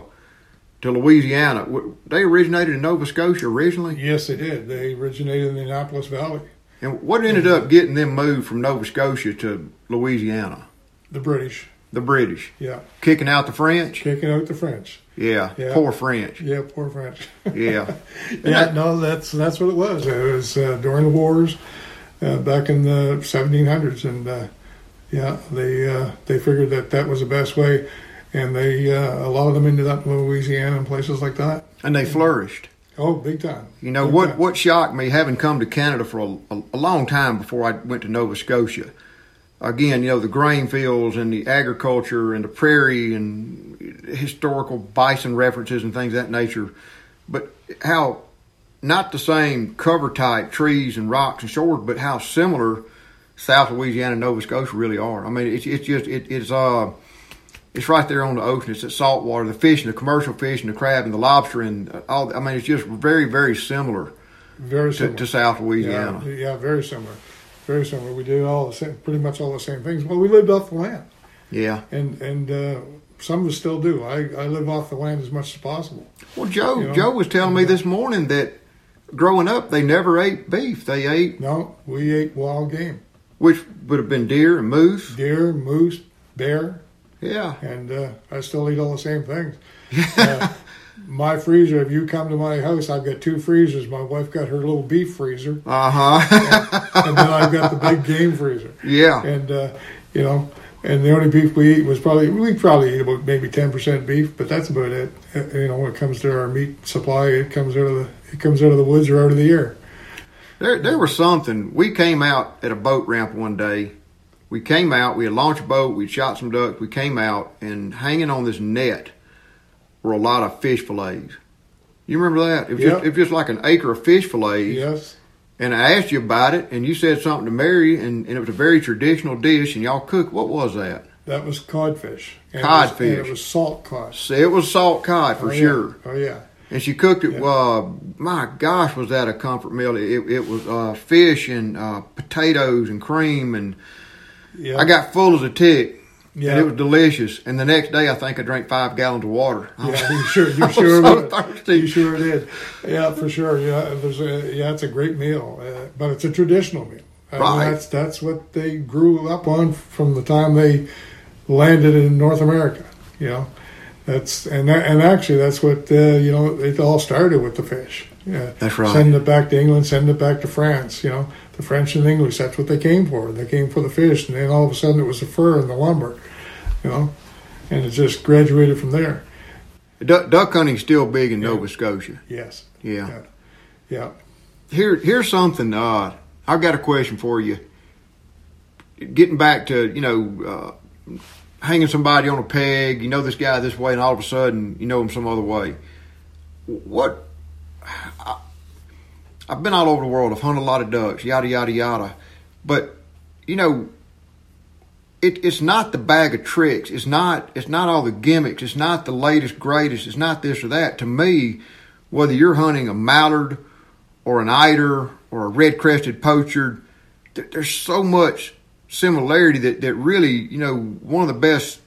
to Louisiana, they originated in Nova Scotia originally. Yes, they did. They originated in the Annapolis Valley. And what ended up getting them moved from Nova Scotia to Louisiana? The British, The British yeah, kicking out the French. kicking out the French. Yeah, Yeah. poor French. Yeah, poor French. Yeah, yeah, no, that's that's what it was. It was uh, during the wars uh, back in the 1700s, and uh, yeah, they uh, they figured that that was the best way, and they uh, a lot of them ended up in Louisiana and places like that. and they flourished. Oh, big time. You know Big what? time. What shocked me, having come to Canada for a, a, a long time before I went to Nova Scotia. Again, you know the grain fields and the agriculture and the prairie and historical bison references and things of that nature, but how not the same cover type trees and rocks and shores, but how similar South Louisiana and Nova Scotia really are. I mean, it's it's just it, it's uh it's right there on the ocean. It's at saltwater, the fish and the commercial fish and the crab and the lobster and uh, all. I mean, it's just very very similar Very to, similar. to South Louisiana. Yeah, yeah, very similar. Very similar. We did all the same, pretty much all the same things. Well, we lived off the land, Yeah. and and uh, some of us still do. I, I live off the land as much as possible. Well, Joe, You know? Joe was telling me this morning that growing up they never ate beef. They ate, No, we ate wild game, which would have been deer and moose. deer, moose, bear, Yeah. and uh, I still eat all the same things. Uh, my freezer. If you come to my house, I've got two freezers. My wife got her little beef freezer, Uh huh. and then I've got the big game freezer. yeah. and uh, you know, and the only beef we eat was probably we probably eat about maybe ten percent beef, but that's about it. Uh, You know, when it comes to our meat supply, it comes out of the it comes out of the woods or out of the air. There, there was something. We came out at a boat ramp one day. We came out. We had launched a boat. We shot some ducks. We came out and hanging on this net were a lot of fish fillets. You remember that? It was, just, it was just like an acre of fish fillets. Yes, And I asked you about it, and you said something to Mary, and, and it was a very traditional dish, and y'all cooked. What was that? that was codfish. And it was- Codfish. and it was salt cod See, it was salt cod for Oh, yeah. sure. Oh yeah, And she cooked it. Yeah. Uh, my gosh, was that a comfort meal? It, it was uh, fish and uh, potatoes and cream, and yeah. I got full as a tick. yeah. And it was delicious. And the next day, I think I drank five gallons of water. yeah, you sure, you sure, so thirsty. you sure did. Yeah, for sure. Yeah, there's a, yeah, it's a great meal, uh, but it's a traditional meal. I mean, Right. that's that's what they grew up on from the time they landed in North America. You know, that's and that, and actually that's what uh, you know. It all started with the fish. Yeah, That's right. Sending it back to England, Send it back to France. You know, the French and the English. That's what they came for. They came for the fish, and then all of a sudden it was the fur and the lumber. You know, and it just graduated from there. Duck, duck hunting's still big in Nova Scotia. Yes. Yeah. Yeah. Yeah. Here, here's something. Uh, I've got a question for you. Getting back to you know, uh, hanging somebody on a peg. You know this guy this way, and all of a sudden you know him some other way. What? I, I've been all over the world. I've hunted a lot of ducks. Yada yada yada. But you know, it, it's not the bag of tricks. It's not. It's not all the gimmicks. It's not the latest greatest. It's not this or that. To me, whether you're hunting a mallard or an eider or a red crested pochard, th- there's so much similarity that, that really, you know, one of the best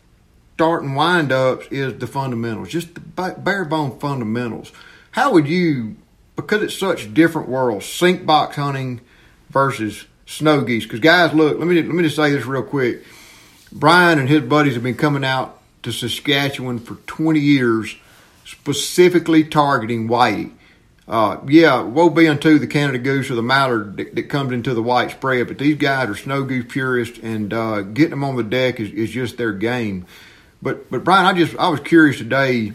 start and wind ups is the fundamentals, just the ba- bare bone fundamentals. How would you, because it's such different worlds, sink box hunting versus snow geese. Because guys, look, let me let me just say this real quick. Brian and his buddies have been coming out to Saskatchewan for 20 years, specifically targeting whitey. Uh, yeah, woe be unto the Canada goose or the mallard that, that, comes into the white spread, but these guys are snow goose purists, and uh, getting them on the deck is, is just their game. But but Brian, I just I was curious today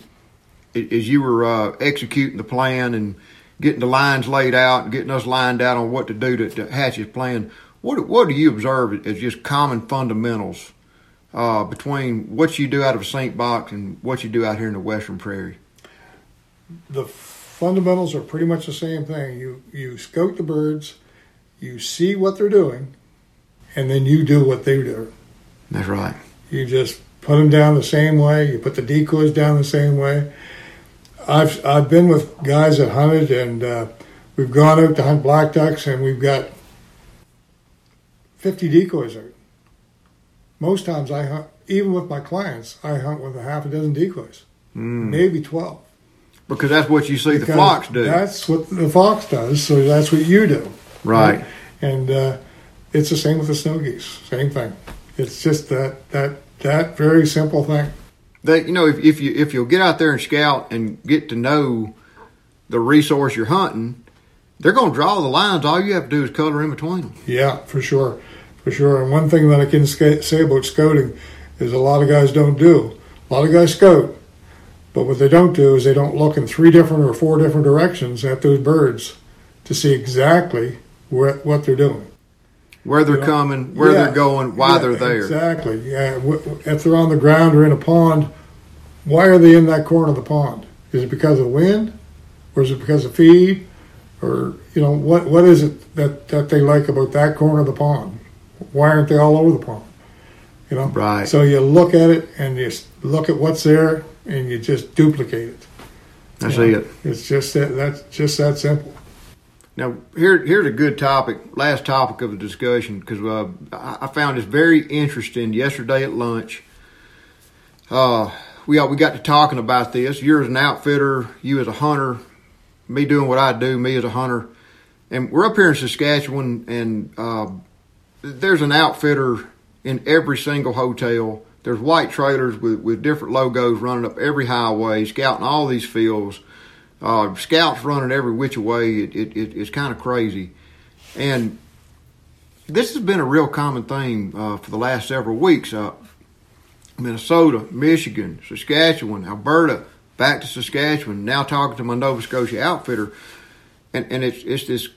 as you were uh, executing the plan and getting the lines laid out and getting us lined out on what to do to, to hatch his plan. What what do you observe as just common fundamentals uh, between what you do out of a sink box and what you do out here in the Western Prairie? The fundamentals are pretty much the same thing. You you scout the birds, you see what they're doing, and then you do what they do. That's right. You just put them down the same way. You put the decoys down the same way. I've I've been with guys that hunted, and uh, we've gone out to hunt black ducks, and we've got fifty decoys out. Most times I hunt, even with my clients, I hunt with a half a dozen decoys, mm. maybe twelve. Because that's what you see because the fox do. That's what the fox does, so that's what you do. Right. And uh, it's the same with the snow geese. Same thing. It's just that that that very simple thing. That you know, if, if you if you'll get out there and scout and get to know the resource you're hunting, they're going to draw the lines. All you have to do is color in between them. Yeah, for sure, for sure. And one thing that I can say about scouting is a lot of guys don't do. A lot of guys scout, but what they don't do is they don't look in three different or four different directions at those birds to see exactly what, what they're doing. Where they're coming, where yeah, they're going, why yeah, they're there. Exactly. Yeah. If they're on the ground or in a pond, why are they in that corner of the pond? Is it because of the wind, or is it because of feed, or you know what? What is it that that they like about that corner of the pond? Why aren't they all over the pond? You know. Right. So you look at it and you look at what's there and you just duplicate it. I see it. It's just that that's just that simple. Now here here's a good topic, last topic of the discussion because uh, I found this very interesting yesterday at lunch. Uh, we we got to talking about this. You're as an outfitter, you as a hunter, me doing what I do, me as a hunter, and we're up here in Saskatchewan, and uh, there's an outfitter in every single hotel there's white trailers with, with different logos running up every highway, scouting all these fields. Uh, scouts running every which way. It, it, it, it's kind of crazy. And this has been a real common theme uh, for the last several weeks. Uh, Minnesota, Michigan, Saskatchewan, Alberta, back to Saskatchewan, now talking to my Nova Scotia outfitter. And, and it's, it's this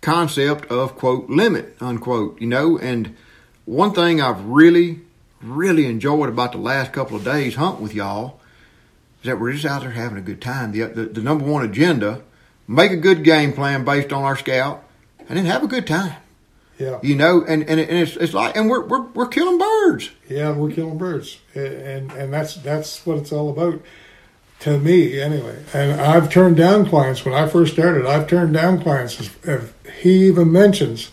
concept of, quote, limit, unquote, you know. And one thing I've really really enjoyed about the last couple of days hunting with y'all is that we're just out there having a good time. The, the, the number one agenda, make a good game plan based on our scout, and then have a good time. Yeah. You know, and, and, and it's, it's like, and we're, we're, we're killing birds. Yeah, we're killing birds. And, and that's, that's what it's all about to me anyway. And I've turned down clients when I first started. I've turned down clients if he even mentions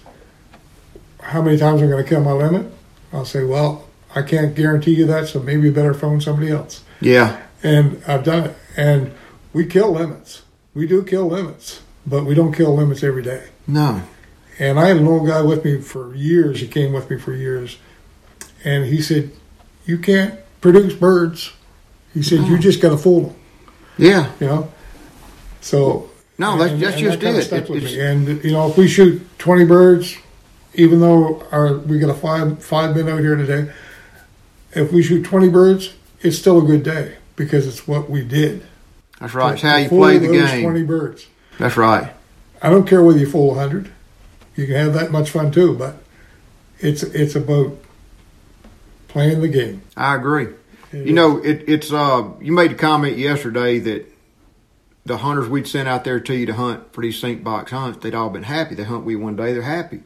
how many times I'm going to kill my limit. I'll say, well, I can't guarantee you that, so maybe you better phone somebody else. Yeah. And I've done it. And we kill limits. We do kill limits, but we don't kill limits every day. No. And I had an old guy with me for years. He came with me for years. And he said, You can't produce birds. He said, no. You just got to fool them. Yeah. You know? So. No, that's, and, that's and just that it. It, and, you know, if we shoot 20 birds, even though our, we got a five, five men out here today, if we shoot 20 birds, it's still a good day because it's what we did. That's right. It's how you play the game. 20 birds. That's right. I don't care whether you fool 100. You can have that much fun too, but it's it's about playing the game. I agree. It you know, it, it's uh, you made a comment yesterday that the hunters we'd sent out there to you to hunt for these sink box hunts, they'd all been happy. They hunt we one day, they're happy.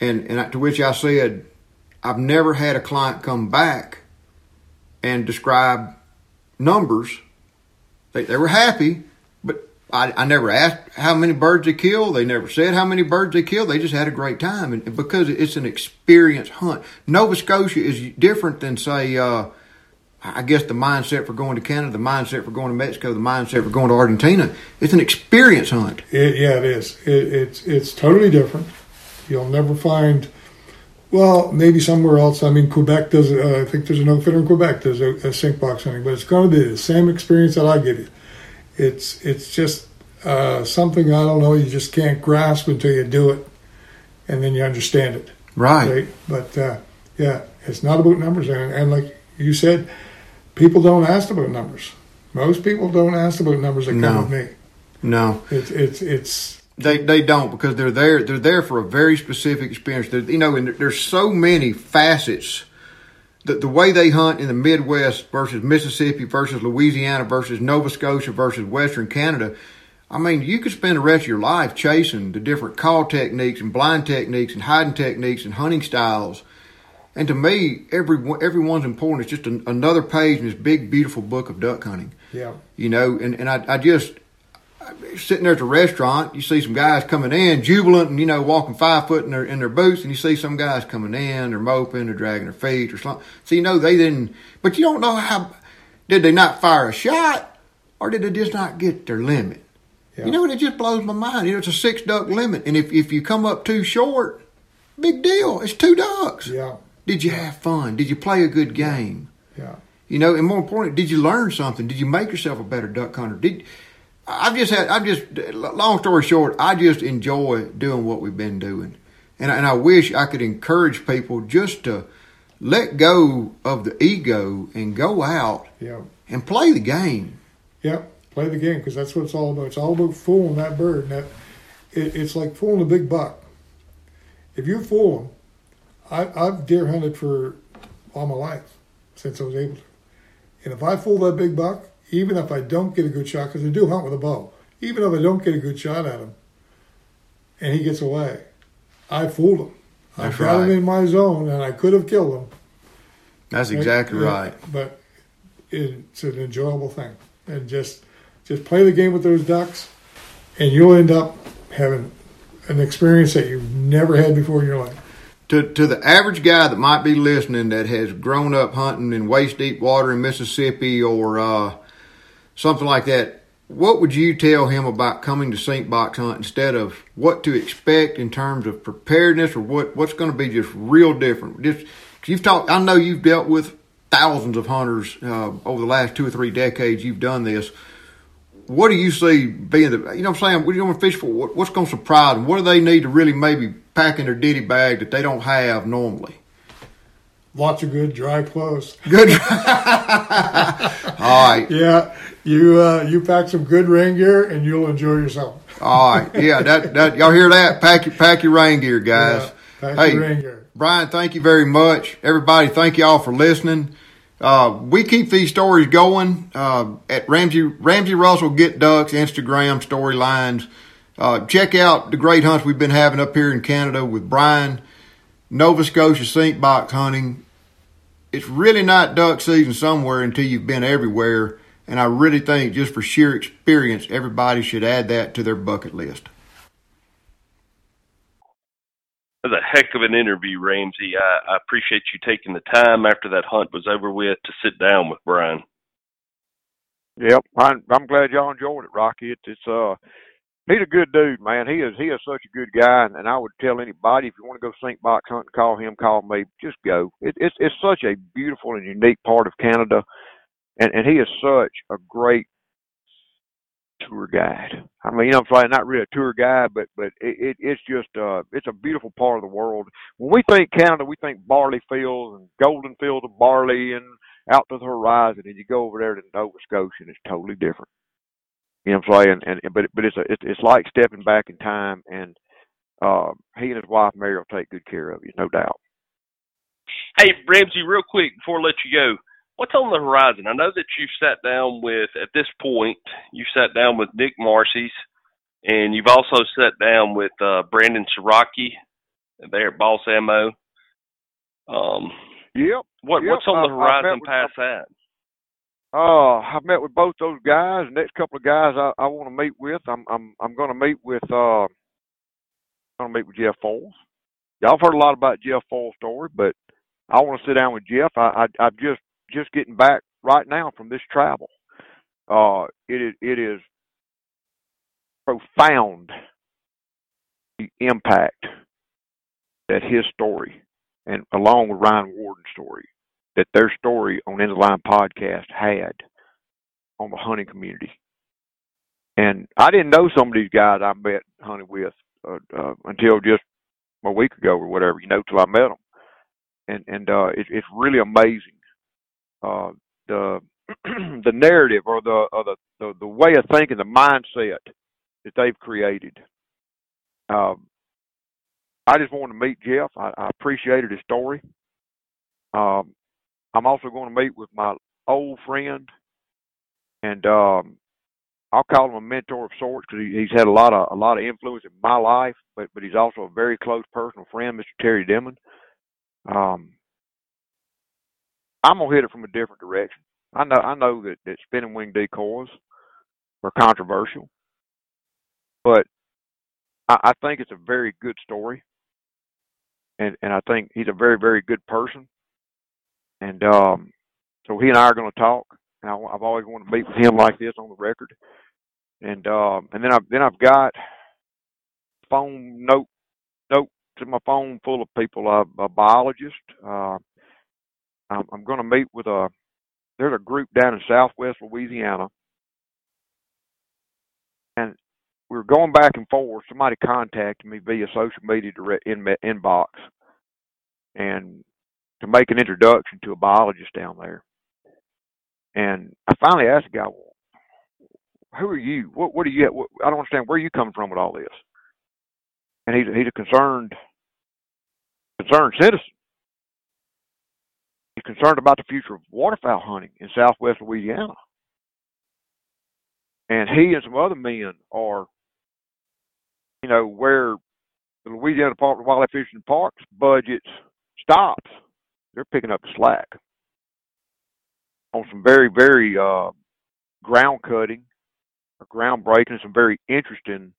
And and to which I said, I've never had a client come back and describe numbers. They, they were happy, but I, I never asked how many birds they killed. They never said how many birds they killed. They just had a great time. And, because it's an experience hunt, Nova Scotia is different than, say, uh, I guess the mindset for going to Canada, the mindset for going to Mexico, the mindset for going to Argentina. It's an experience hunt. It, yeah, it is. It, it's it's totally different. You'll never find. Well, maybe somewhere else. I mean, Quebec does. Uh, I think there's an outfitter in Quebec does a, a sink box hunting, but it's going to be the same experience that I give you. It's it's just uh, something I don't know. You just can't grasp until you do it, and then you understand it. Right. right? But uh, yeah, it's not about numbers, and, and like you said, people don't ask about numbers. Most people don't ask about numbers that come No. with me. No, It's it's it's they they don't because they're there. They're there for a very specific experience. They're, you know, and there's so many facets. The, the way they hunt in the Midwest versus Mississippi versus Louisiana versus Nova Scotia versus Western Canada. I mean, you could spend the rest of your life chasing the different call techniques and blind techniques and hiding techniques and hunting styles. And to me, every everyone's important. It's just an, another page in this big, beautiful book of duck hunting. yeah. You know, and, and I, I just sitting there at the restaurant, you see some guys coming in, jubilant, and you know, walking five foot in their in their boots, and you see some guys coming in, they're moping, they're dragging their feet, or something. So you know they didn't, but you don't know how did they not fire a shot, or did they just not get their limit? Yeah. You know, it just blows my mind. You know, it's a six duck limit, and if if you come up too short, big deal. It's two ducks. Yeah. Did you have fun? Did you play a good game? Yeah. You know, and more important, did you learn something? Did you make yourself a better duck hunter? Did I've just had I've just long story short, I just enjoy doing what we've been doing, and I- and I wish I could encourage people just to let go of the ego and go out Yeah. and play the game. Yeah. Play the game because that's what it's all about. It's all about fooling that bird. And that it, it's like fooling a big buck. If you fool him, I, I've deer hunted for all my life since I was able to. And if I fool that big buck, even if I don't get a good shot, because I do hunt with a bow, even if I don't get a good shot at him, and he gets away, I fooled him. I That's got him in my zone, and I could have killed him. That's exactly Yeah, right. But it's an enjoyable thing, and just just play the game with those ducks, and you'll end up having an experience that you've never had before in your life. To to the average guy that might be listening that has grown up hunting in waist deep water in Mississippi or uh, something like that, what would you tell him about coming to sink box hunt instead of what to expect in terms of preparedness or what what's going to be just real different? Just 'cause you've talked, I know you've dealt with thousands of hunters uh, over the last two or three decades. You've done this. What do you see being the, you know what I'm saying? What do you want to fish for? What, what's going to surprise them? What do they need to really maybe pack in their ditty bag that they don't have normally? Lots of good dry clothes. Good. All right. Yeah, you uh, you pack some good rain gear, and you'll enjoy yourself. All right. Yeah. That, that, y'all hear that? Pack your, pack your rain gear, guys. Yeah, pack hey, your rain gear. Brian, thank you very much. Everybody, thank y'all for listening. Uh, we keep these stories going uh, at Ramsey Ramsey Russell Get Ducks Instagram storylines. Uh, check out the great hunts we've been having up here in Canada with Brian, Nova Scotia sink box hunting. It's really not duck season somewhere until you've been everywhere, and I really think just for sheer experience, everybody should add that to their bucket list. That was a heck of an interview, Ramsey. I, I appreciate you taking the time after that hunt was over with to sit down with Brian. Yep, I'm, I'm glad y'all enjoyed it, Rocky. It's, it's uh, he's a good dude, man. He is he is such a good guy, and, and I would tell anybody if you want to go sink box hunting, call him, call me, just go. It, it's it's such a beautiful and unique part of Canada, and and he is such a great tour guide. I mean, you know, I'm saying not really a tour guide, but but it, it it's just uh it's a beautiful part of the world. When we think Canada, we think barley fields and golden fields of barley and out to the horizon, and you go over there to Nova Scotia, and it's totally different. You know what I'm saying? And, and but but it's a it's, it's like stepping back in time, and uh, he and his wife Mary will take good care of you, no doubt. Hey, Ramsey, real quick before I let you go, what's on the horizon? I know that you've sat down with, at this point, You've sat down with Nick Marcy's, and you've also sat down with uh, Brandon Siraki there at Boss Ammo. Um, Yep. what Yep, what's on the horizon with- past that? Uh, I've met with both those guys. The next couple of guys I, I want to meet with, I'm I'm I'm going to meet with uh, I'm going to meet with Jeff Foiles. Y'all have heard a lot about Jeff Foiles' story, but I want to sit down with Jeff. I, I I'm just just getting back right now from this travel. Uh, it is it is profound the impact that his story and along with Ryan Warden's story that their story on End Line podcast had on the hunting community. And I didn't know some of these guys I met hunting with uh, uh, until just a week ago or whatever, you know, till I met them. And and uh, it, it's really amazing uh, the the narrative or the or the, the the way of thinking, the mindset that they've created. Um, I just wanted to meet Jeff. I, I appreciated his story. Um, I'm also going to meet with my old friend, and um, I'll call him a mentor of sorts because he, he's had a lot of a lot of influence in my life. But but he's also a very close personal friend, Mr. Terry Denmon. Um, I'm gonna hit it from a different direction. I know I know that, that spinning wing decoys are controversial, but I, I think it's a very good story, and and I think he's a very very good person, and um, so he and I are to talk. And I, I've always wanted to meet with him like this on the record, and um, and then I've then I've got phone note note to my phone full of people. Uh, a biologist. Uh, I'm, I'm going to meet with a. There's a group down in Southwest Louisiana, and we were going back and forth. Somebody contacted me via social media direct in, inbox, and to make an introduction to a biologist down there. And I finally asked the guy, well, "Who are you? What what are you? What, I don't understand where you coming from with all this." And he's he's a concerned concerned citizen. Concerned about the future of waterfowl hunting in Southwest Louisiana. And he and some other men are, you know, where the Louisiana Department of Wildlife and Parks budgets stops, they're picking up the slack on some very, very uh, ground cutting, or groundbreaking, some very interesting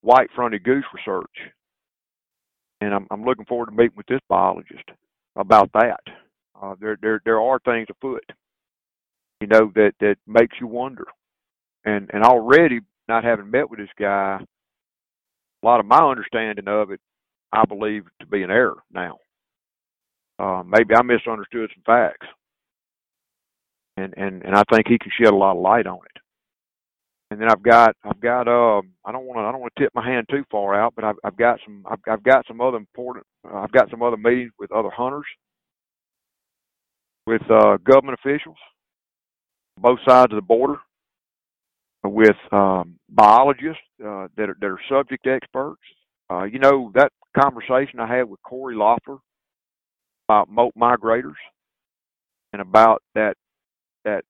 white fronted goose research. And I'm, I'm looking forward to meeting with this biologist about that. Uh, there, there, there are things afoot, you know, that that makes you wonder. And and already not having met with this guy, a lot of my understanding of it, I believe to be an error now. Uh, maybe I misunderstood some facts and and and I think he can shed a lot of light on it. And then I've got I've got um I don't want to I don't want to tip my hand too far out, but I've I've got some I've I've got some other important I've got some other meetings with other hunters, with uh, government officials, both sides of the border, with um, biologists uh, that are that are subject experts. Uh, you know that conversation I had with Corey Loeffler about molt migrators and about that that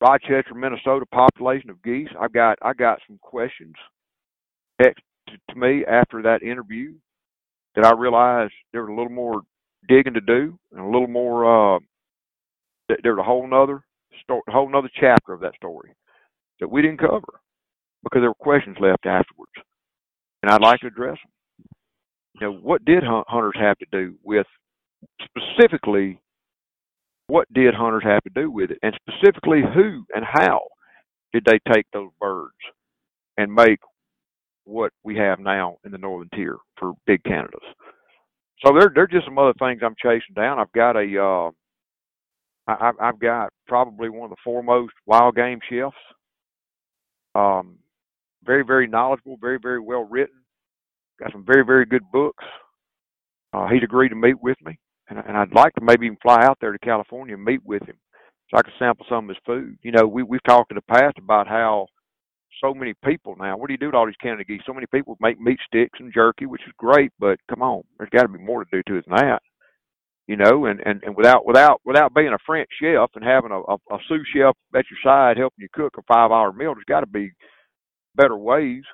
Rochester, Minnesota population of geese. I got I got some questions to, to me after that interview that I realized there was a little more digging to do and a little more. Uh, there's a whole nother story, whole nother chapter of that story that we didn't cover because there were questions left afterwards, and I'd like to address them. You know, what did hunters have to do with specifically what did hunters have to do with it? And specifically, who and how did they take those birds and make what we have now in the northern tier for big Canadas? So there, there's just some other things I'm chasing down. I've got a, uh, I, I've got probably one of the foremost wild game chefs. Um, very, very knowledgeable, very, very well written. Got some very, very good books. Uh, he'd agreed to meet with me and, and I'd like to maybe even fly out there to California and meet with him so I could sample some of his food. You know, we we've talked in the past about how so many people now. What do you do to all these Canada geese? So many people make meat sticks and jerky, which is great, but come on, there's got to be more to do to it than that. You know, and and and without without without being a French chef and having a, a, a sous chef at your side helping you cook a five hour meal, there's got to be better ways,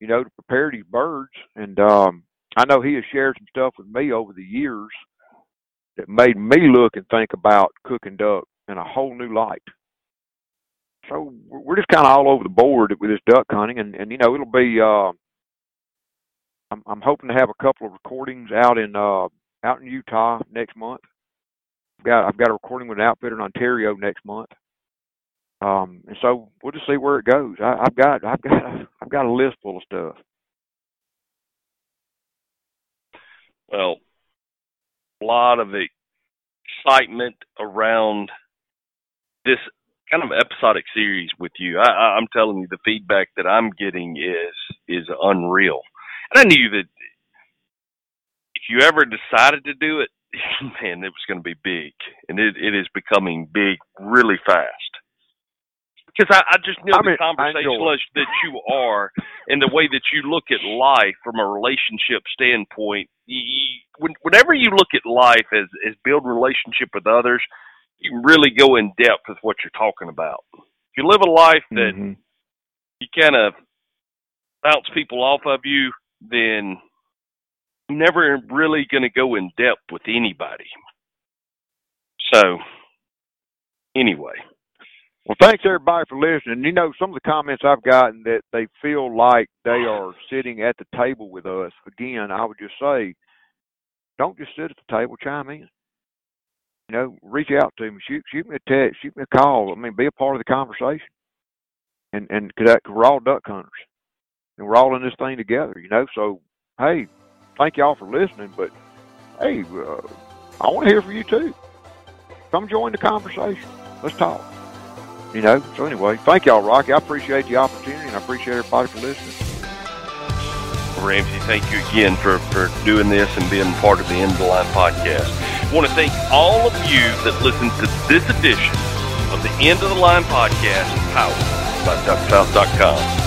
you know, to prepare these birds. And um, I know he has shared some stuff with me over the years that made me look and think about cooking duck in a whole new light. So we're just kind of all over the board with this duck hunting, and and you know it'll be. Uh, I'm I'm hoping to have a couple of recordings out in uh out in Utah next month. I've got I've got a recording with an outfitter in Ontario next month. Um, and so we'll just see where it goes. I, I've got I've got I've got a list full of stuff. Well, a lot of excitement around this kind of episodic series with you. I, I'm telling you, the feedback that I'm getting is is unreal. And I knew that if you ever decided to do it, man, it was going to be big, and it it is becoming big really fast. Because I, I just know I the mean, I conversationalist that you are, and the way that you look at life from a relationship standpoint. You, when, whenever you look at life as as building relationship with others, you can really go in depth with what you're talking about. If you live a life that Mm-hmm. you kind of bounce people off of you, then you're never really going to go in depth with anybody. So, anyway, Well, thanks everybody for listening. You know, some of the comments I've gotten that they feel like they are sitting at the table with us. Again, I would just say, don't just sit at the table, chime in. You know, reach out to me, shoot shoot me a text, shoot me a call. I mean, be a part of the conversation. And and cause we're all duck hunters, and we're all in this thing together. You know, so hey, thank y'all for listening. But hey, uh, I want to hear from you too. Come join the conversation. Let's talk. You know. So anyway, thank y'all, Rocky. I appreciate the opportunity, and I appreciate everybody for listening. Ramsey, thank you again for, for doing this and being part of the End the Line podcast. Want to thank all of you that listened to this edition of the End of the Line podcast, powered by DuckSouth.com.